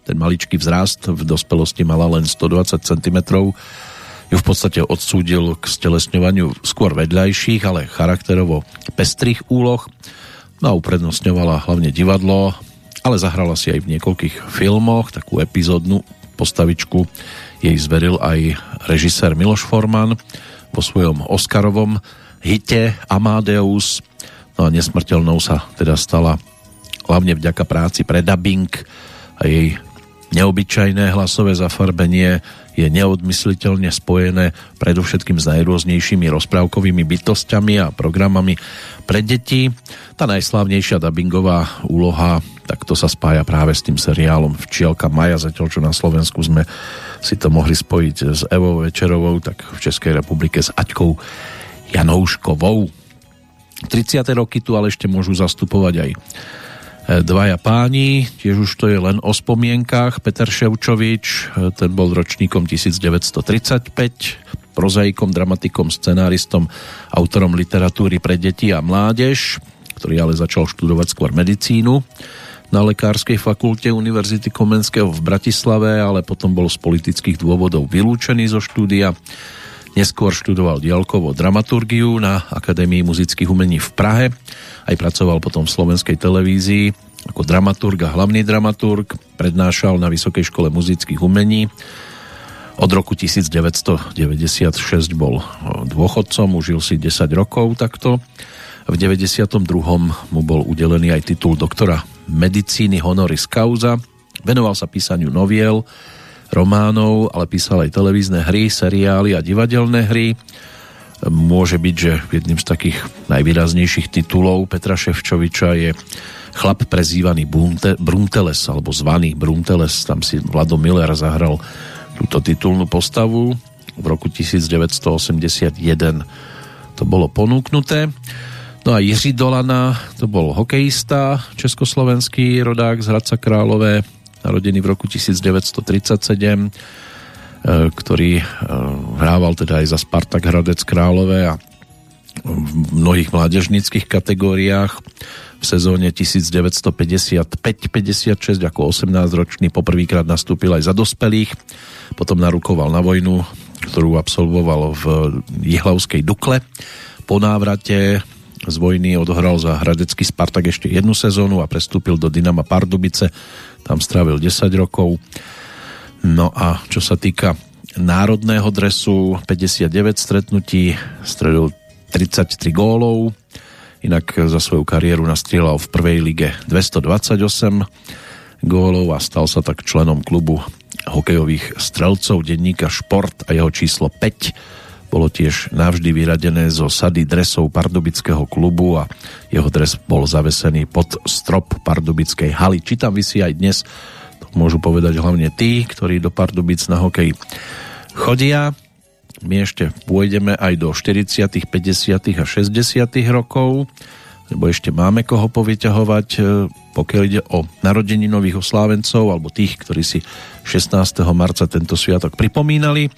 Ten maličký vzrast v dospelosti mala len 120 cm. Ju v podstate odsúdil k stelesňovaniu skôr vedľajších, ale charakterovo pestrých úloh. No a uprednostňovala hlavne divadlo, ale zahrala si aj v niekoľkých filmoch, takú epizódnu postavičku jej zveril aj režisér Miloš Forman po svojom Oscarovom hite Amadeus. No a nesmrteľnou sa teda stala hlavne vďaka práci pre dubbing a jej neobyčajné hlasové zafarbenie je neodmysliteľne spojené predovšetkým s najrôznejšími rozprávkovými bytostiami a programami pre deti. Tá najslávnejšia dubbingová úloha, tak to sa spája práve s tým seriálom Včielka Maja, zatiaľ čo na Slovensku sme si to mohli spojiť s Evou Večerovou, tak v Českej republike s Aťkou Janouškovou. 30. roky tu ale ešte môžu zastupovať aj e, dvaja páni, tiež už to je len o spomienkách. Peter Ševčovič, e, ten bol ročníkom 1935, prozaikom, dramatikom, scenáristom, autorom literatúry pre deti a mládež, ktorý ale začal študovať skôr medicínu na Lekárskej fakulte Univerzity Komenského v Bratislave, ale potom bol z politických dôvodov vylúčený zo štúdia Neskôr študoval dialkovo dramaturgiu na Akadémii muzických umení v Prahe. Aj pracoval potom v slovenskej televízii ako dramaturg a hlavný dramaturg. Prednášal na Vysokej škole muzických umení. Od roku 1996 bol dôchodcom, užil si 10 rokov takto. V 92. mu bol udelený aj titul doktora medicíny honoris causa. Venoval sa písaniu noviel, románov, ale písal aj televízne hry, seriály a divadelné hry. Môže byť, že jedným z takých najvýraznejších titulov Petra Ševčoviča je chlap prezývaný Brunte, Brunteles, alebo zvaný Brunteles. Tam si Vlado Miller zahral túto titulnú postavu. V roku 1981 to bolo ponúknuté. No a Jiří Dolana, to bol hokejista, československý rodák z Hradca Králové, narodený v roku 1937, e, ktorý e, hrával teda aj za Spartak Hradec Králové a v mnohých mládežnických kategóriách v sezóne 1955-56 ako 18-ročný poprvýkrát nastúpil aj za dospelých, potom narukoval na vojnu, ktorú absolvoval v Jihlavskej Dukle. Po návrate z vojny odohral za hradecký Spartak ešte jednu sezónu a prestúpil do Dynama Pardubice. Tam strávil 10 rokov. No a čo sa týka národného dresu, 59 stretnutí, stredil 33 gólov, inak za svoju kariéru nastrieľal v prvej lige 228 gólov a stal sa tak členom klubu hokejových strelcov denníka Šport a jeho číslo 5 bolo tiež navždy vyradené zo sady dresov pardubického klubu a jeho dres bol zavesený pod strop pardubickej haly. Či tam vysí aj dnes, to môžu povedať hlavne tí, ktorí do Pardubic na hokej chodia. My ešte pôjdeme aj do 40., 50. a 60. rokov, lebo ešte máme koho povyťahovať, e, pokiaľ ide o narodení nových oslávencov alebo tých, ktorí si 16. marca tento sviatok pripomínali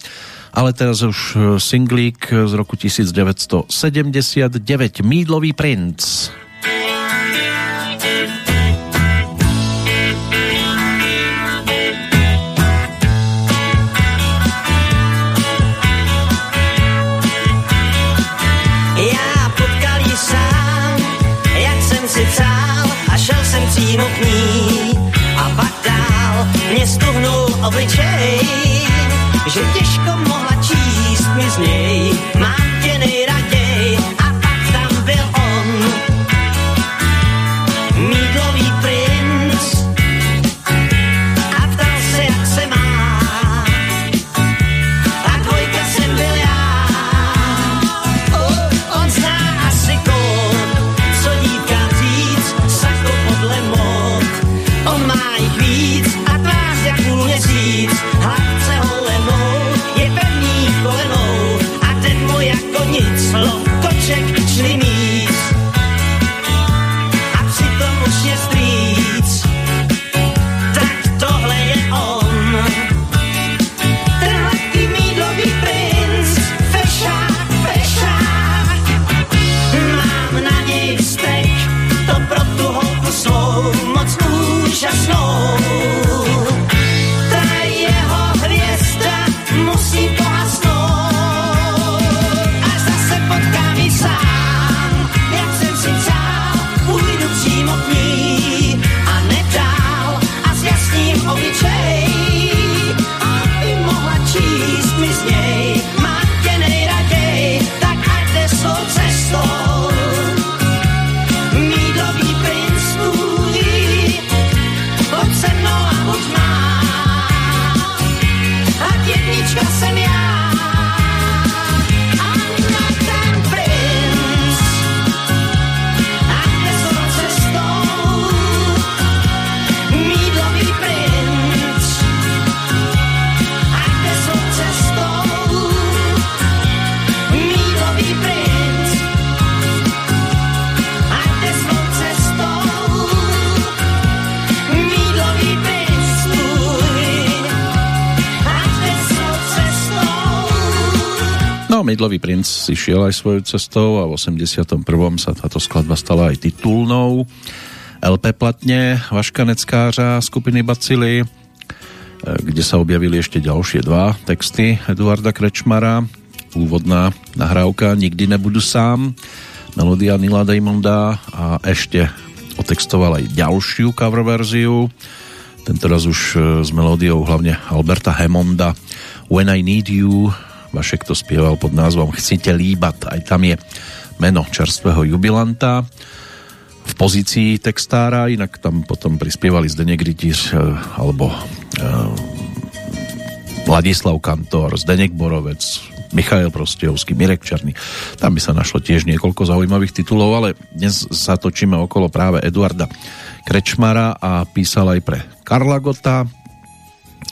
ale teraz už e, singlík z roku 1979 Mídlový princ. Přímo k ní. A pak dál mě stuhnul obličej, že mohla číst Mydlový princ si šiel aj svojou cestou a v 81. sa táto skladba stala aj titulnou. LP platne Vaška Neckářa skupiny Bacily, e, kde sa objavili ešte ďalšie dva texty Eduarda Krečmara. Úvodná nahrávka Nikdy nebudu sám, melodia Nila Diamonda a ešte otextoval aj ďalšiu cover verziu, tentoraz už e, s melódiou hlavne Alberta Hemonda When I Need You Vašek to spieval pod názvom Chcite líbat, aj tam je meno čerstvého jubilanta v pozícii textára, inak tam potom prispievali Zdeněk Rytíř e, alebo Vladislav Kantor, Zdeněk Borovec, Michail Prostejovský, Mirek Čarný. Tam by sa našlo tiež niekoľko zaujímavých titulov, ale dnes sa točíme okolo práve Eduarda Krečmara a písal aj pre Karla Gota,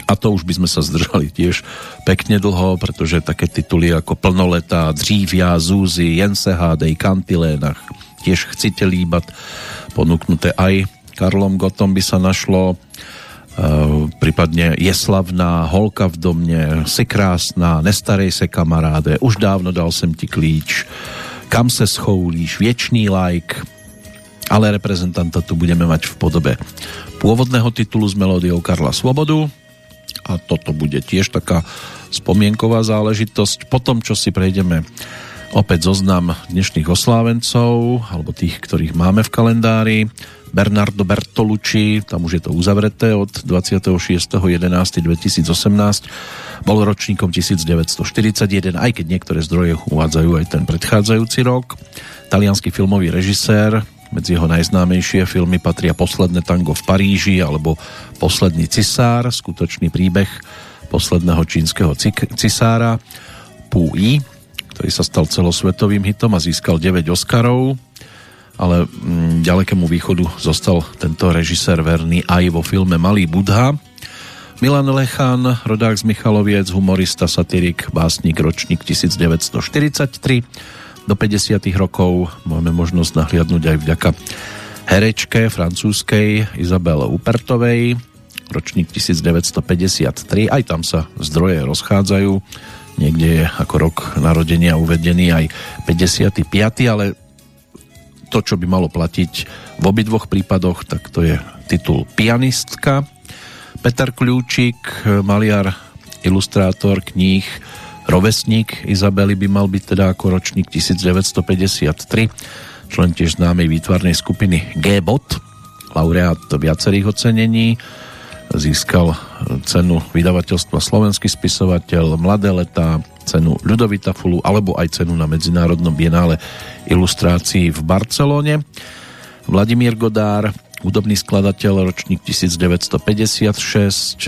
A to už by sme sa zdržali tiež pekne dlho, pretože také tituly ako Plnoleta, Dřívia, Zúzy, Jense hádej, Kantilénach, tiež Chcite líbat, ponúknuté aj Karlom Gotom by sa našlo, Uh, prípadne Je slavná, Holka v domne, Si krásná, Nestarej se kamaráde, Už dávno dal sem ti klíč, Kam se schoulíš, Věčný like, ale reprezentanta tu budeme mať v podobe pôvodného titulu s melódiou Karla Svobodu a toto bude tiež taká spomienková záležitosť. Po tom, čo si prejdeme opäť zoznam dnešných oslávencov alebo tých, ktorých máme v kalendári, Bernardo Bertolucci, tam už je to uzavreté od 26.11.2018, bol ročníkom 1941, aj keď niektoré zdroje uvádzajú aj ten predchádzajúci rok. Talianský filmový režisér, medzi jeho najznámejšie filmy patria Posledné tango v Paríži alebo Posledný cisár, skutočný príbeh posledného čínskeho cisára Pu Yi, ktorý sa stal celosvetovým hitom a získal 9 Oscarov ale mm, ďalekému východu zostal tento režisér verný aj vo filme Malý Budha. Milan Lechan, rodák z Michaloviec, humorista, satirik, básnik, ročník 1943. Do 50 rokov máme možnosť nahliadnúť aj vďaka herečke francúzskej Izabele Upertovej, ročník 1953, aj tam sa zdroje rozchádzajú, niekde je ako rok narodenia uvedený aj 55, ale to, čo by malo platiť v obidvoch prípadoch, tak to je titul pianistka. Peter Kľúčik, maliar, ilustrátor kníh, rovesník Izabely by mal byť teda ako ročník 1953, člen tiež známej výtvarnej skupiny G-Bot, laureát viacerých ocenení, získal cenu vydavateľstva Slovenský spisovateľ, Mladé letá, cenu Ľudovita Fulu alebo aj cenu na Medzinárodnom bienále ilustrácií v Barcelone. Vladimír Godár, hudobný skladateľ, ročník 1956,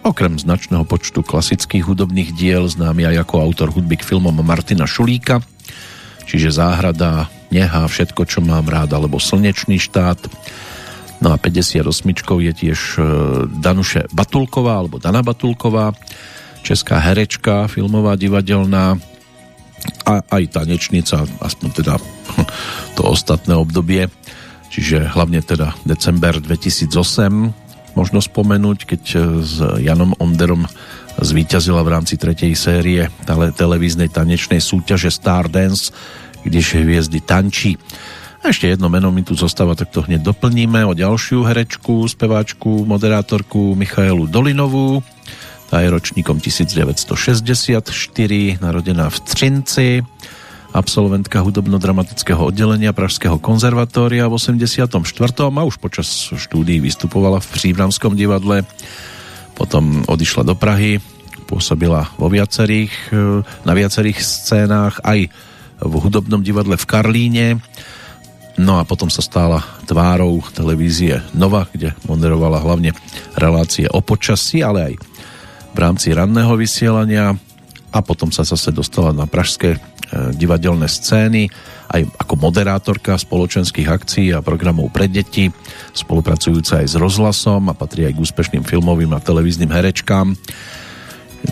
okrem značného počtu klasických hudobných diel, známy aj ako autor hudby k filmom Martina Šulíka, čiže Záhrada, Neha, Všetko, čo mám rád, alebo Slnečný štát. No a 58 je tiež e, Danuše Batulková, alebo Dana Batulková, česká herečka, filmová, divadelná a aj tanečnica, aspoň teda to ostatné obdobie, čiže hlavne teda december 2008 možno spomenúť, keď s Janom Onderom zvíťazila v rámci tretej série tele, televíznej tanečnej súťaže Stardance, kde hviezdy tančí. A ešte jedno meno mi tu zostáva, tak to hneď doplníme. O ďalšiu herečku, speváčku, moderátorku Michaelu Dolinovú, tá je ročníkom 1964, narodená v Třinci, absolventka hudobno-dramatického oddelenia Pražského konzervatória v 84. a už počas štúdií vystupovala v Příbramskom divadle. Potom odišla do Prahy, pôsobila vo viacerých, e, na viacerých scénách, aj v hudobnom divadle v Karlíne. No a potom sa stála tvárou televízie Nova, kde moderovala hlavne relácie o počasí, ale aj v rámci ranného vysielania a potom sa zase dostala na pražské divadelné scény aj ako moderátorka spoločenských akcií a programov pre deti, spolupracujúca aj s rozhlasom a patrí aj k úspešným filmovým a televíznym herečkám.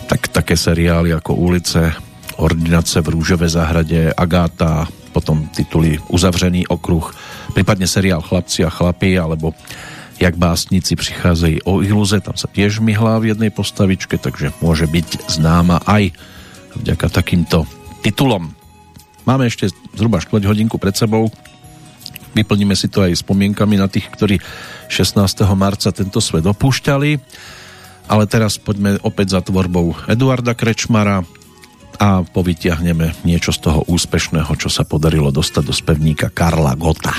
Tak, také seriály ako Ulice, Ordinace v Rúžové záhrade, Agáta, potom tituly Uzavřený okruh, prípadne seriál Chlapci a chlapi, alebo jak básnici prichádzajú o iluze, tam sa tiež myhlá v jednej postavičke, takže môže byť známa aj vďaka takýmto titulom. Máme ešte zhruba 4 hodinku pred sebou, vyplníme si to aj spomienkami na tých, ktorí 16. marca tento svet opúšťali, ale teraz poďme opäť za tvorbou Eduarda Krečmara a povytiahneme niečo z toho úspešného, čo sa podarilo dostať do spevníka Karla Gota.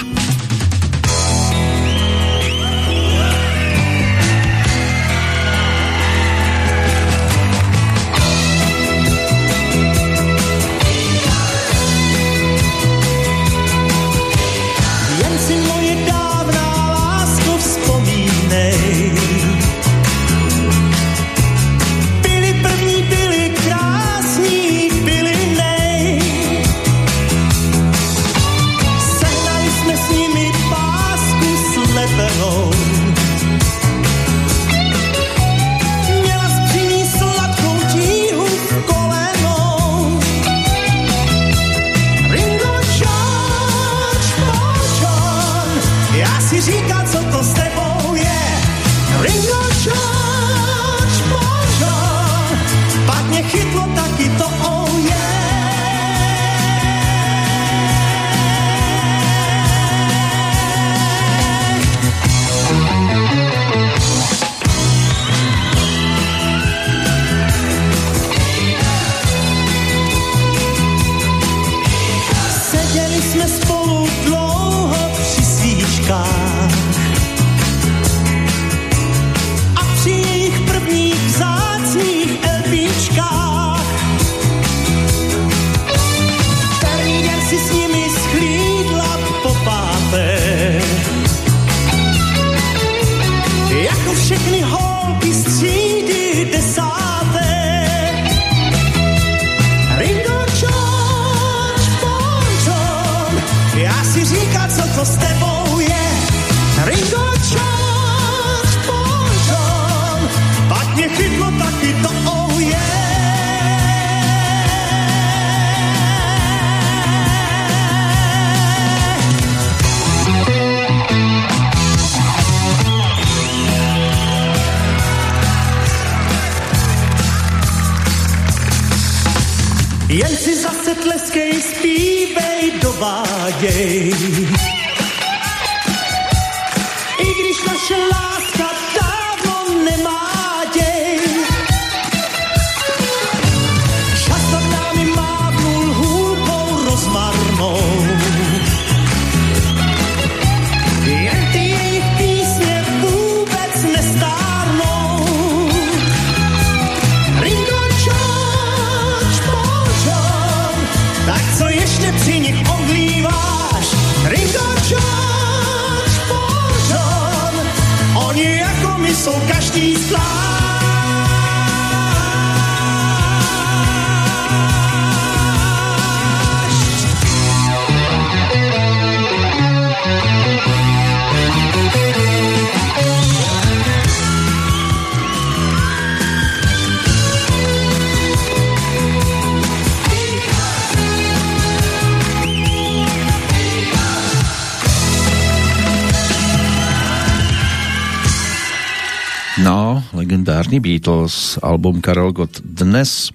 Legendárny Beatles, album Karel Gott dnes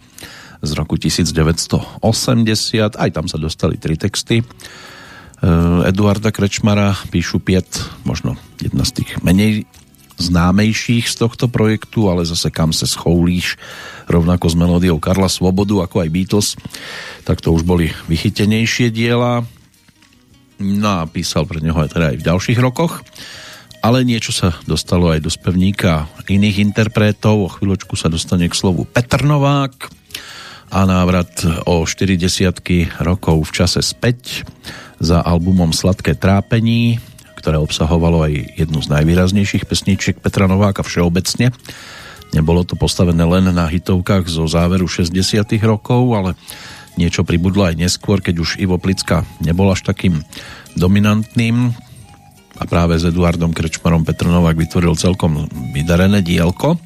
z roku 1980, aj tam sa dostali tri texty. E, Eduarda Krečmara píšu Piet, možno jedna z tých menej známejších z tohto projektu, ale zase kam se schoulíš, rovnako s melódiou Karla Svobodu, ako aj Beatles, tak to už boli vychytenejšie diela. No a písal pre neho aj teda aj v ďalších rokoch ale niečo sa dostalo aj do spevníka iných interpretov. O chvíľočku sa dostane k slovu Petr Novák a návrat o 40 rokov v čase späť za albumom Sladké trápení, ktoré obsahovalo aj jednu z najvýraznejších pesničiek Petra Nováka všeobecne. Nebolo to postavené len na hitovkách zo záveru 60 rokov, ale niečo pribudlo aj neskôr, keď už Ivo Plicka nebol až takým dominantným a práve s Eduardom Krečmarom Petr Novák vytvoril celkom vydarené dielko,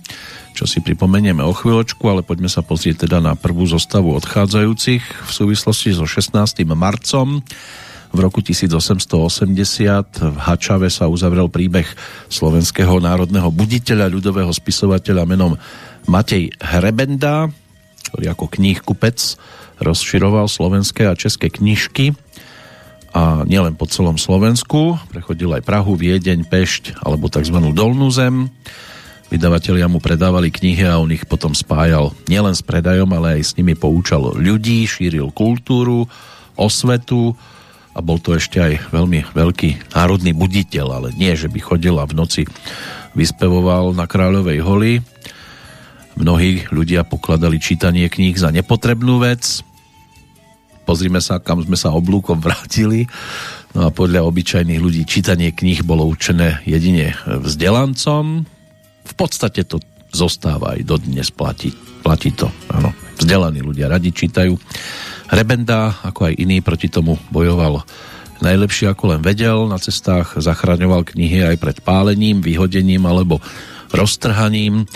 čo si pripomenieme o chvíľočku, ale poďme sa pozrieť teda na prvú zostavu odchádzajúcich v súvislosti so 16. marcom. V roku 1880 v Hačave sa uzavrel príbeh slovenského národného buditeľa, ľudového spisovateľa menom Matej Hrebenda, ktorý ako kníh kupec rozširoval slovenské a české knižky a nielen po celom Slovensku, prechodil aj Prahu, Viedeň, Pešť alebo tzv. Dolnú zem. Vydavatelia mu predávali knihy a on ich potom spájal nielen s predajom, ale aj s nimi poučal ľudí, šíril kultúru, osvetu a bol to ešte aj veľmi veľký národný buditeľ, ale nie, že by chodil a v noci vyspevoval na Kráľovej holi. Mnohí ľudia pokladali čítanie kníh za nepotrebnú vec, pozrime sa, kam sme sa oblúkom vrátili. No a podľa obyčajných ľudí čítanie kníh bolo určené jedine vzdelancom. V podstate to zostáva aj dodnes platí. Platí to, áno. Vzdelaní ľudia radi čítajú. Rebenda, ako aj iný, proti tomu bojoval najlepšie ako len vedel. Na cestách zachraňoval knihy aj pred pálením, vyhodením alebo roztrhaním.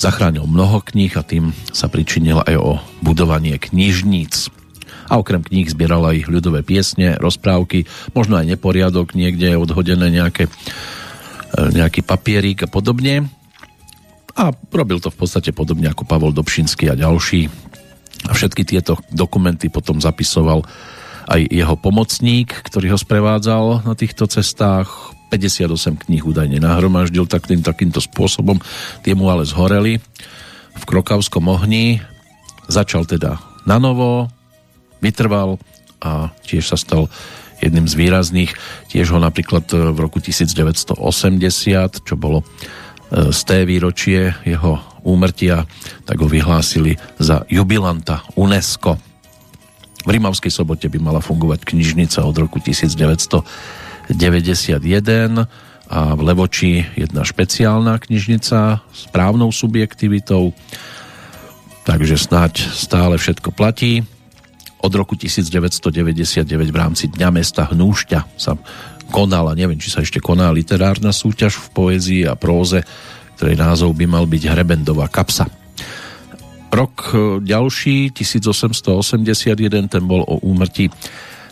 Zachránil mnoho kníh a tým sa pričinil aj o budovanie knižníc a okrem kníh zbieral aj ľudové piesne, rozprávky, možno aj neporiadok, niekde odhodené nejaké, e, nejaký papierík a podobne. A robil to v podstate podobne ako Pavol Dobšinský a ďalší. A všetky tieto dokumenty potom zapisoval aj jeho pomocník, ktorý ho sprevádzal na týchto cestách. 58 kníh údajne nahromaždil takým, takýmto spôsobom. Tie mu ale zhoreli v Krokavskom ohni. Začal teda na novo, vytrval a tiež sa stal jedným z výrazných. Tiež ho napríklad v roku 1980, čo bolo e, z té výročie jeho úmrtia, tak ho vyhlásili za jubilanta UNESCO. V Rimavskej sobote by mala fungovať knižnica od roku 1991 a v Levoči jedna špeciálna knižnica s právnou subjektivitou, takže snáď stále všetko platí. Od roku 1999 v rámci Dňa mesta Hnúšťa sa konala, neviem, či sa ešte koná literárna súťaž v poézii a próze, ktorej názov by mal byť Hrebendová kapsa. Rok e, ďalší, 1881, ten bol o úmrtí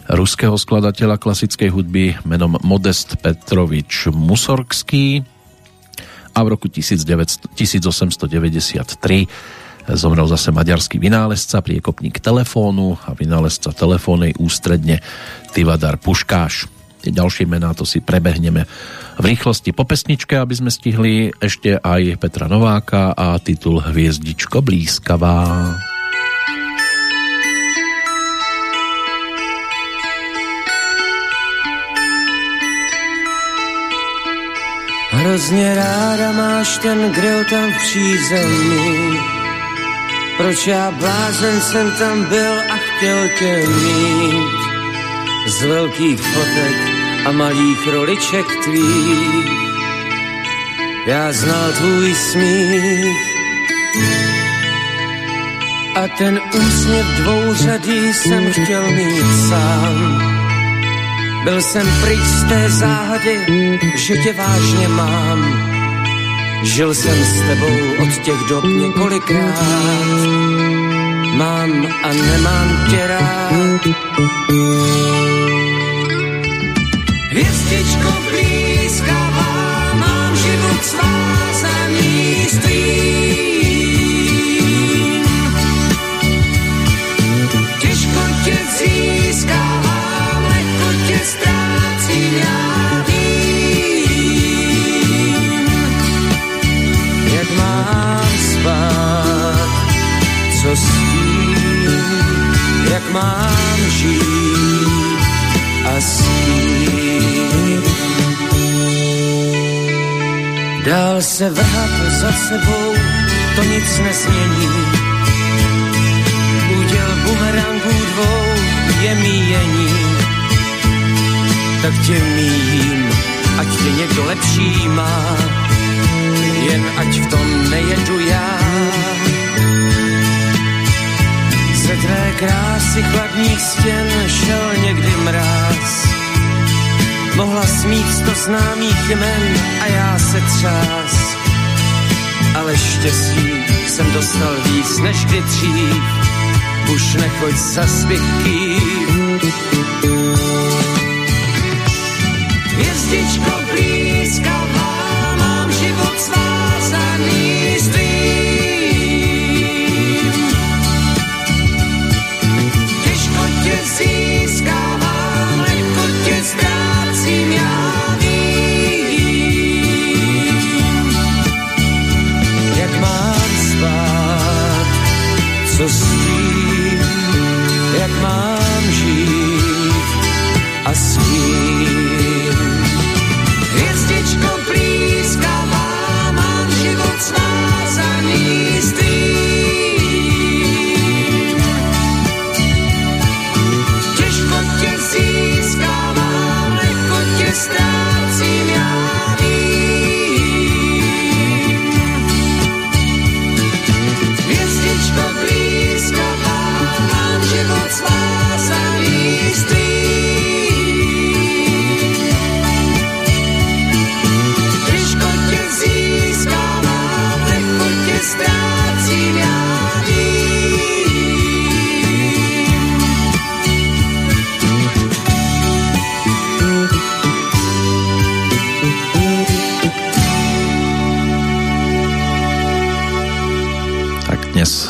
ruského skladateľa klasickej hudby menom Modest Petrovič Musorgský a v roku 1900, 1893 zomrel zase maďarský vynálezca, priekopník telefónu a vynálezca telefónnej ústredne Tivadar Puškáš. Tie ďalšie mená to si prebehneme v rýchlosti po pesničke, aby sme stihli ešte aj Petra Nováka a titul Hviezdičko blízkavá. Hrozně ráda máš ten grill tam v přízemí. Proč já blázen jsem tam byl a chtěl tě mít z velkých fotek a malých roliček tvých. Já znal tvůj smích a ten úsměv dvouřadý jsem chtěl mít sám. Byl jsem pryč z té záhady, že tě vážně mám. Žil jsem s tebou od těch dob několikrát mám a nemám tě rád. Hvězdičko blízkavá, mám život svázaný s tvým. Co s jak mám žít a s. Dál se vrhat za sebou, to nic nesmění. Úděl bumerangů dvou je míjení. Tak tě míjím, ať tě někdo lepší má, jen ať v tom nejedu já krásy chladných stěn šel někdy mráz. Mohla smít sto známých jmen a já se třás. Ale štěstí jsem dostal víc než kdy dřív. Už nechoď za zbytky. Hvězdičko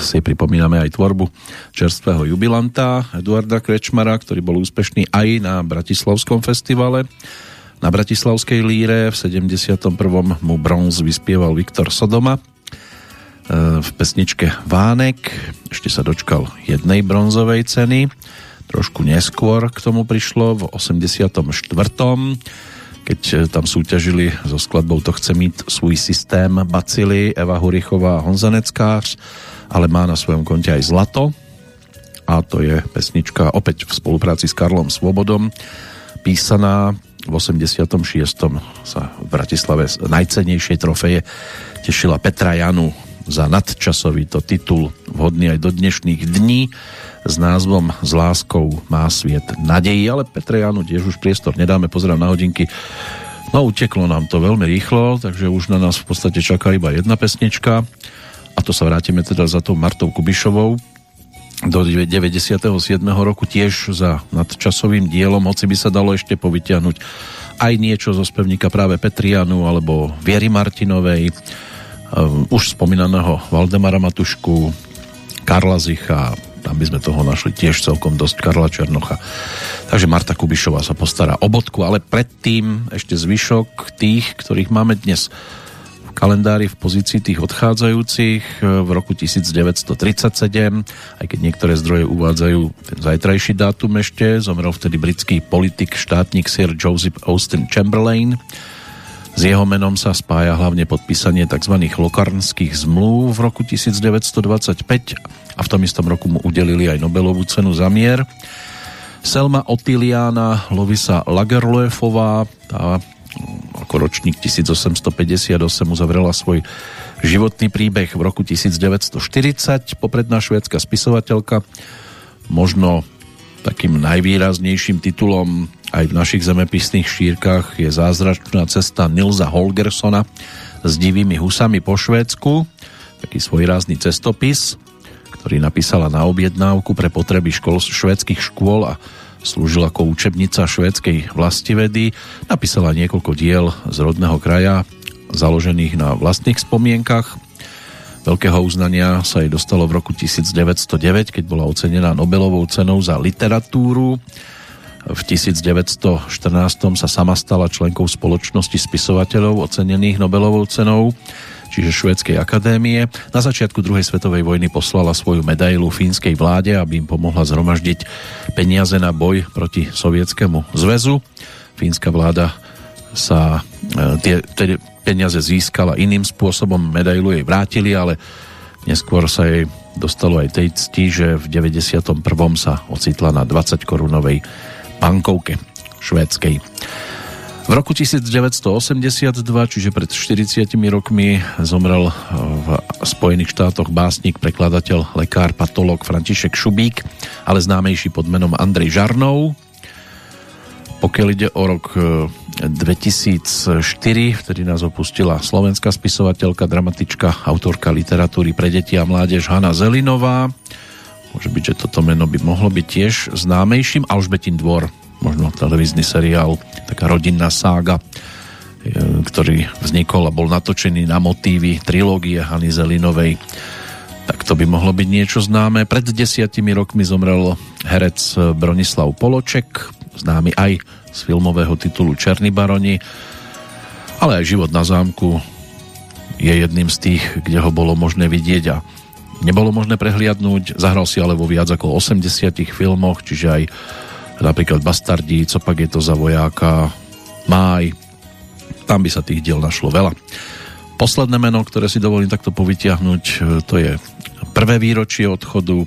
si pripomíname aj tvorbu čerstvého jubilanta Eduarda Krečmara, ktorý bol úspešný aj na Bratislavskom festivale. Na Bratislavskej líre v 71. mu bronz vyspieval Viktor Sodoma e, v pesničke Vánek. Ešte sa dočkal jednej bronzovej ceny. Trošku neskôr k tomu prišlo v 84 keď e, tam súťažili so skladbou To chce mít svůj systém Bacily, Eva Hurichová a Honzaneckář, ale má na svojom konte aj Zlato a to je pesnička opäť v spolupráci s Karlom Svobodom písaná v 86. sa v Bratislave najcenejšej trofeje tešila Petra Janu za nadčasový to titul vhodný aj do dnešných dní s názvom S láskou má sviet nadejí, ale Petre Janu tiež už priestor nedáme, pozerám na hodinky. No uteklo nám to veľmi rýchlo, takže už na nás v podstate čaká iba jedna pesnička a to sa vrátime teda za tou Martou Kubišovou do 97. roku tiež za nadčasovým dielom, hoci by sa dalo ešte povytiahnuť aj niečo zo spevníka práve Petrianu alebo Viery Martinovej, už spomínaného Valdemara Matušku, Karla Zicha, tam by sme toho našli tiež celkom dosť Karla Černocha. Takže Marta Kubišová sa postará o bodku, ale predtým ešte zvyšok tých, ktorých máme dnes v kalendári v pozícii tých odchádzajúcich v roku 1937, aj keď niektoré zdroje uvádzajú ten zajtrajší dátum ešte, zomrel vtedy britský politik, štátnik Sir Joseph Austin Chamberlain, s jeho menom sa spája hlavne podpísanie tzv. lokarnských zmluv v roku 1925 a v tom istom roku mu udelili aj Nobelovú cenu za mier. Selma Otiliana Lovisa Lagerlöfová, tá ako ročník 1858 uzavrela svoj životný príbeh v roku 1940. Popredná švédska spisovateľka, možno takým najvýraznejším titulom aj v našich zemepisných šírkach je zázračná cesta Nilza Holgersona s divými husami po Švédsku, taký svojrázný cestopis, ktorý napísala na objednávku pre potreby škol, švédskych škôl a slúžil ako učebnica švédskej vlastivedy. Napísala niekoľko diel z rodného kraja, založených na vlastných spomienkach. Veľkého uznania sa jej dostalo v roku 1909, keď bola ocenená Nobelovou cenou za literatúru v 1914 sa sama stala členkou spoločnosti spisovateľov ocenených Nobelovou cenou, čiže Švédskej akadémie. Na začiatku druhej svetovej vojny poslala svoju medailu fínskej vláde, aby im pomohla zhromaždiť peniaze na boj proti Sovietskému zväzu. Fínska vláda sa e, tie, tie peniaze získala iným spôsobom, medailu jej vrátili, ale neskôr sa jej dostalo aj tej cti, že v 91. sa ocitla na 20 korunovej bankovke švédskej. V roku 1982, čiže pred 40 rokmi, zomrel v Spojených štátoch básnik, prekladateľ, lekár, patolog František Šubík, ale známejší pod menom Andrej Žarnov. Pokiaľ ide o rok 2004, e, vtedy nás opustila slovenská spisovateľka, dramatička, autorka literatúry pre deti a mládež Hanna Zelinová. Môže byť, že toto meno by mohlo byť tiež známejším. Alžbetin dvor, možno televízny seriál, taká rodinná sága, e, ktorý vznikol a bol natočený na motívy trilógie Hany Zelinovej. Tak to by mohlo byť niečo známe. Pred desiatimi rokmi zomrel herec Bronislav Poloček, známy aj z filmového titulu Černý baroni, ale aj život na zámku je jedným z tých, kde ho bolo možné vidieť a nebolo možné prehliadnúť. Zahral si ale vo viac ako 80 filmoch, čiže aj napríklad Bastardí, co pak je to za vojáka, Máj, tam by sa tých diel našlo veľa. Posledné meno, ktoré si dovolím takto povytiahnuť, to je prvé výročie odchodu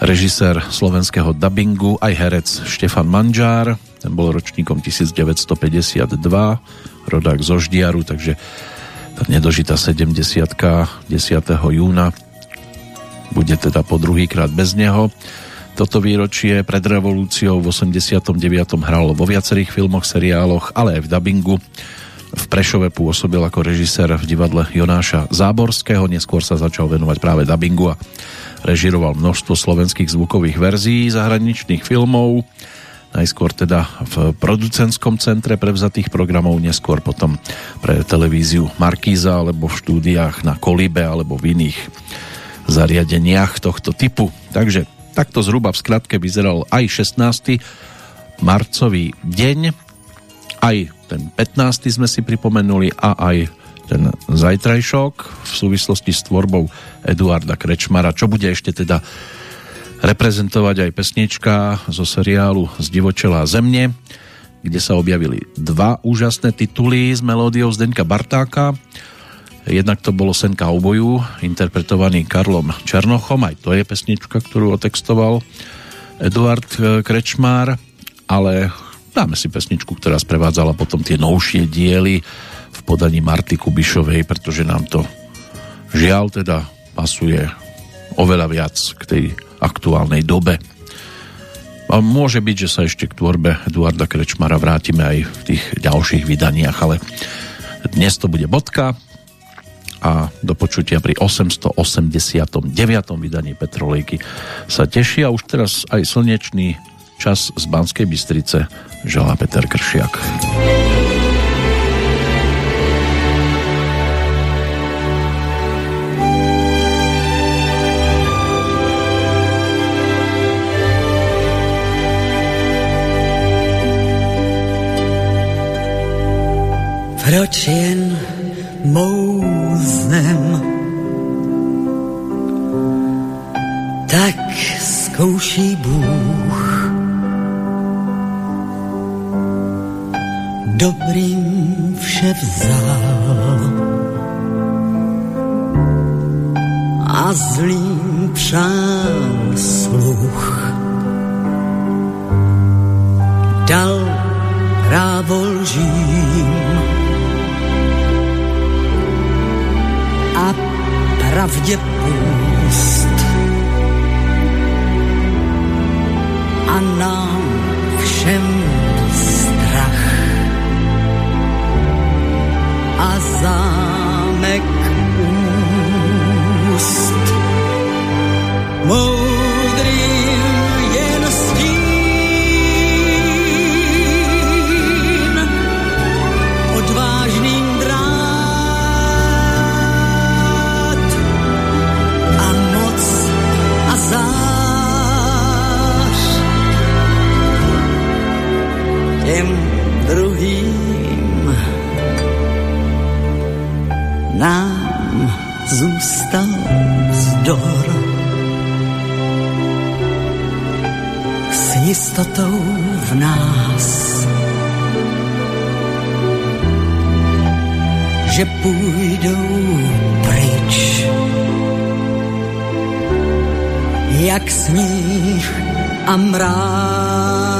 režisér slovenského dubbingu, aj herec Štefan Manžár, ten bol ročníkom 1952, rodák zo Ždiaru, takže tá nedožitá 70 10. júna bude teda po druhýkrát bez neho. Toto výročie pred revolúciou v 89. hral vo viacerých filmoch, seriáloch, ale aj v dubbingu. V Prešove pôsobil ako režisér v divadle Jonáša Záborského, neskôr sa začal venovať práve dubbingu a režiroval množstvo slovenských zvukových verzií zahraničných filmov, najskôr teda v producentskom centre prevzatých programov, neskôr potom pre televíziu Markíza alebo v štúdiách na Kolibe alebo v iných zariadeniach tohto typu. Takže takto zhruba v skratke vyzeral aj 16. marcový deň, aj ten 15. sme si pripomenuli a aj ten zajtrajšok v súvislosti s tvorbou Eduarda Krečmara, čo bude ešte teda reprezentovať aj pesnička zo seriálu Z divočela zemne, kde sa objavili dva úžasné tituly s melódiou Zdeňka Bartáka. Jednak to bolo Senka oboju, interpretovaný Karlom Černochom, aj to je pesnička, ktorú otextoval Eduard Krečmár, ale dáme si pesničku, ktorá sprevádzala potom tie novšie diely v podaní Marty Kubišovej, pretože nám to žiaľ teda pasuje oveľa viac k tej aktuálnej dobe. A môže byť, že sa ešte k tvorbe Eduarda Krečmara vrátime aj v tých ďalších vydaniach, ale dnes to bude bodka a do počutia pri 889. vydaní Petrolejky sa teší a už teraz aj slnečný čas z Banskej Bystrice želá Peter Kršiak. Proč jen mouznem? Tak zkouší Bůh. Dobrým vše vzal a zlým přál sluch. Dal právo lžím pravdě půst. A nám všem strach a zámek úst. Moudrým zůstal vzdor. S jistotou v nás, že půjdou pryč. Jak sníh a mráz.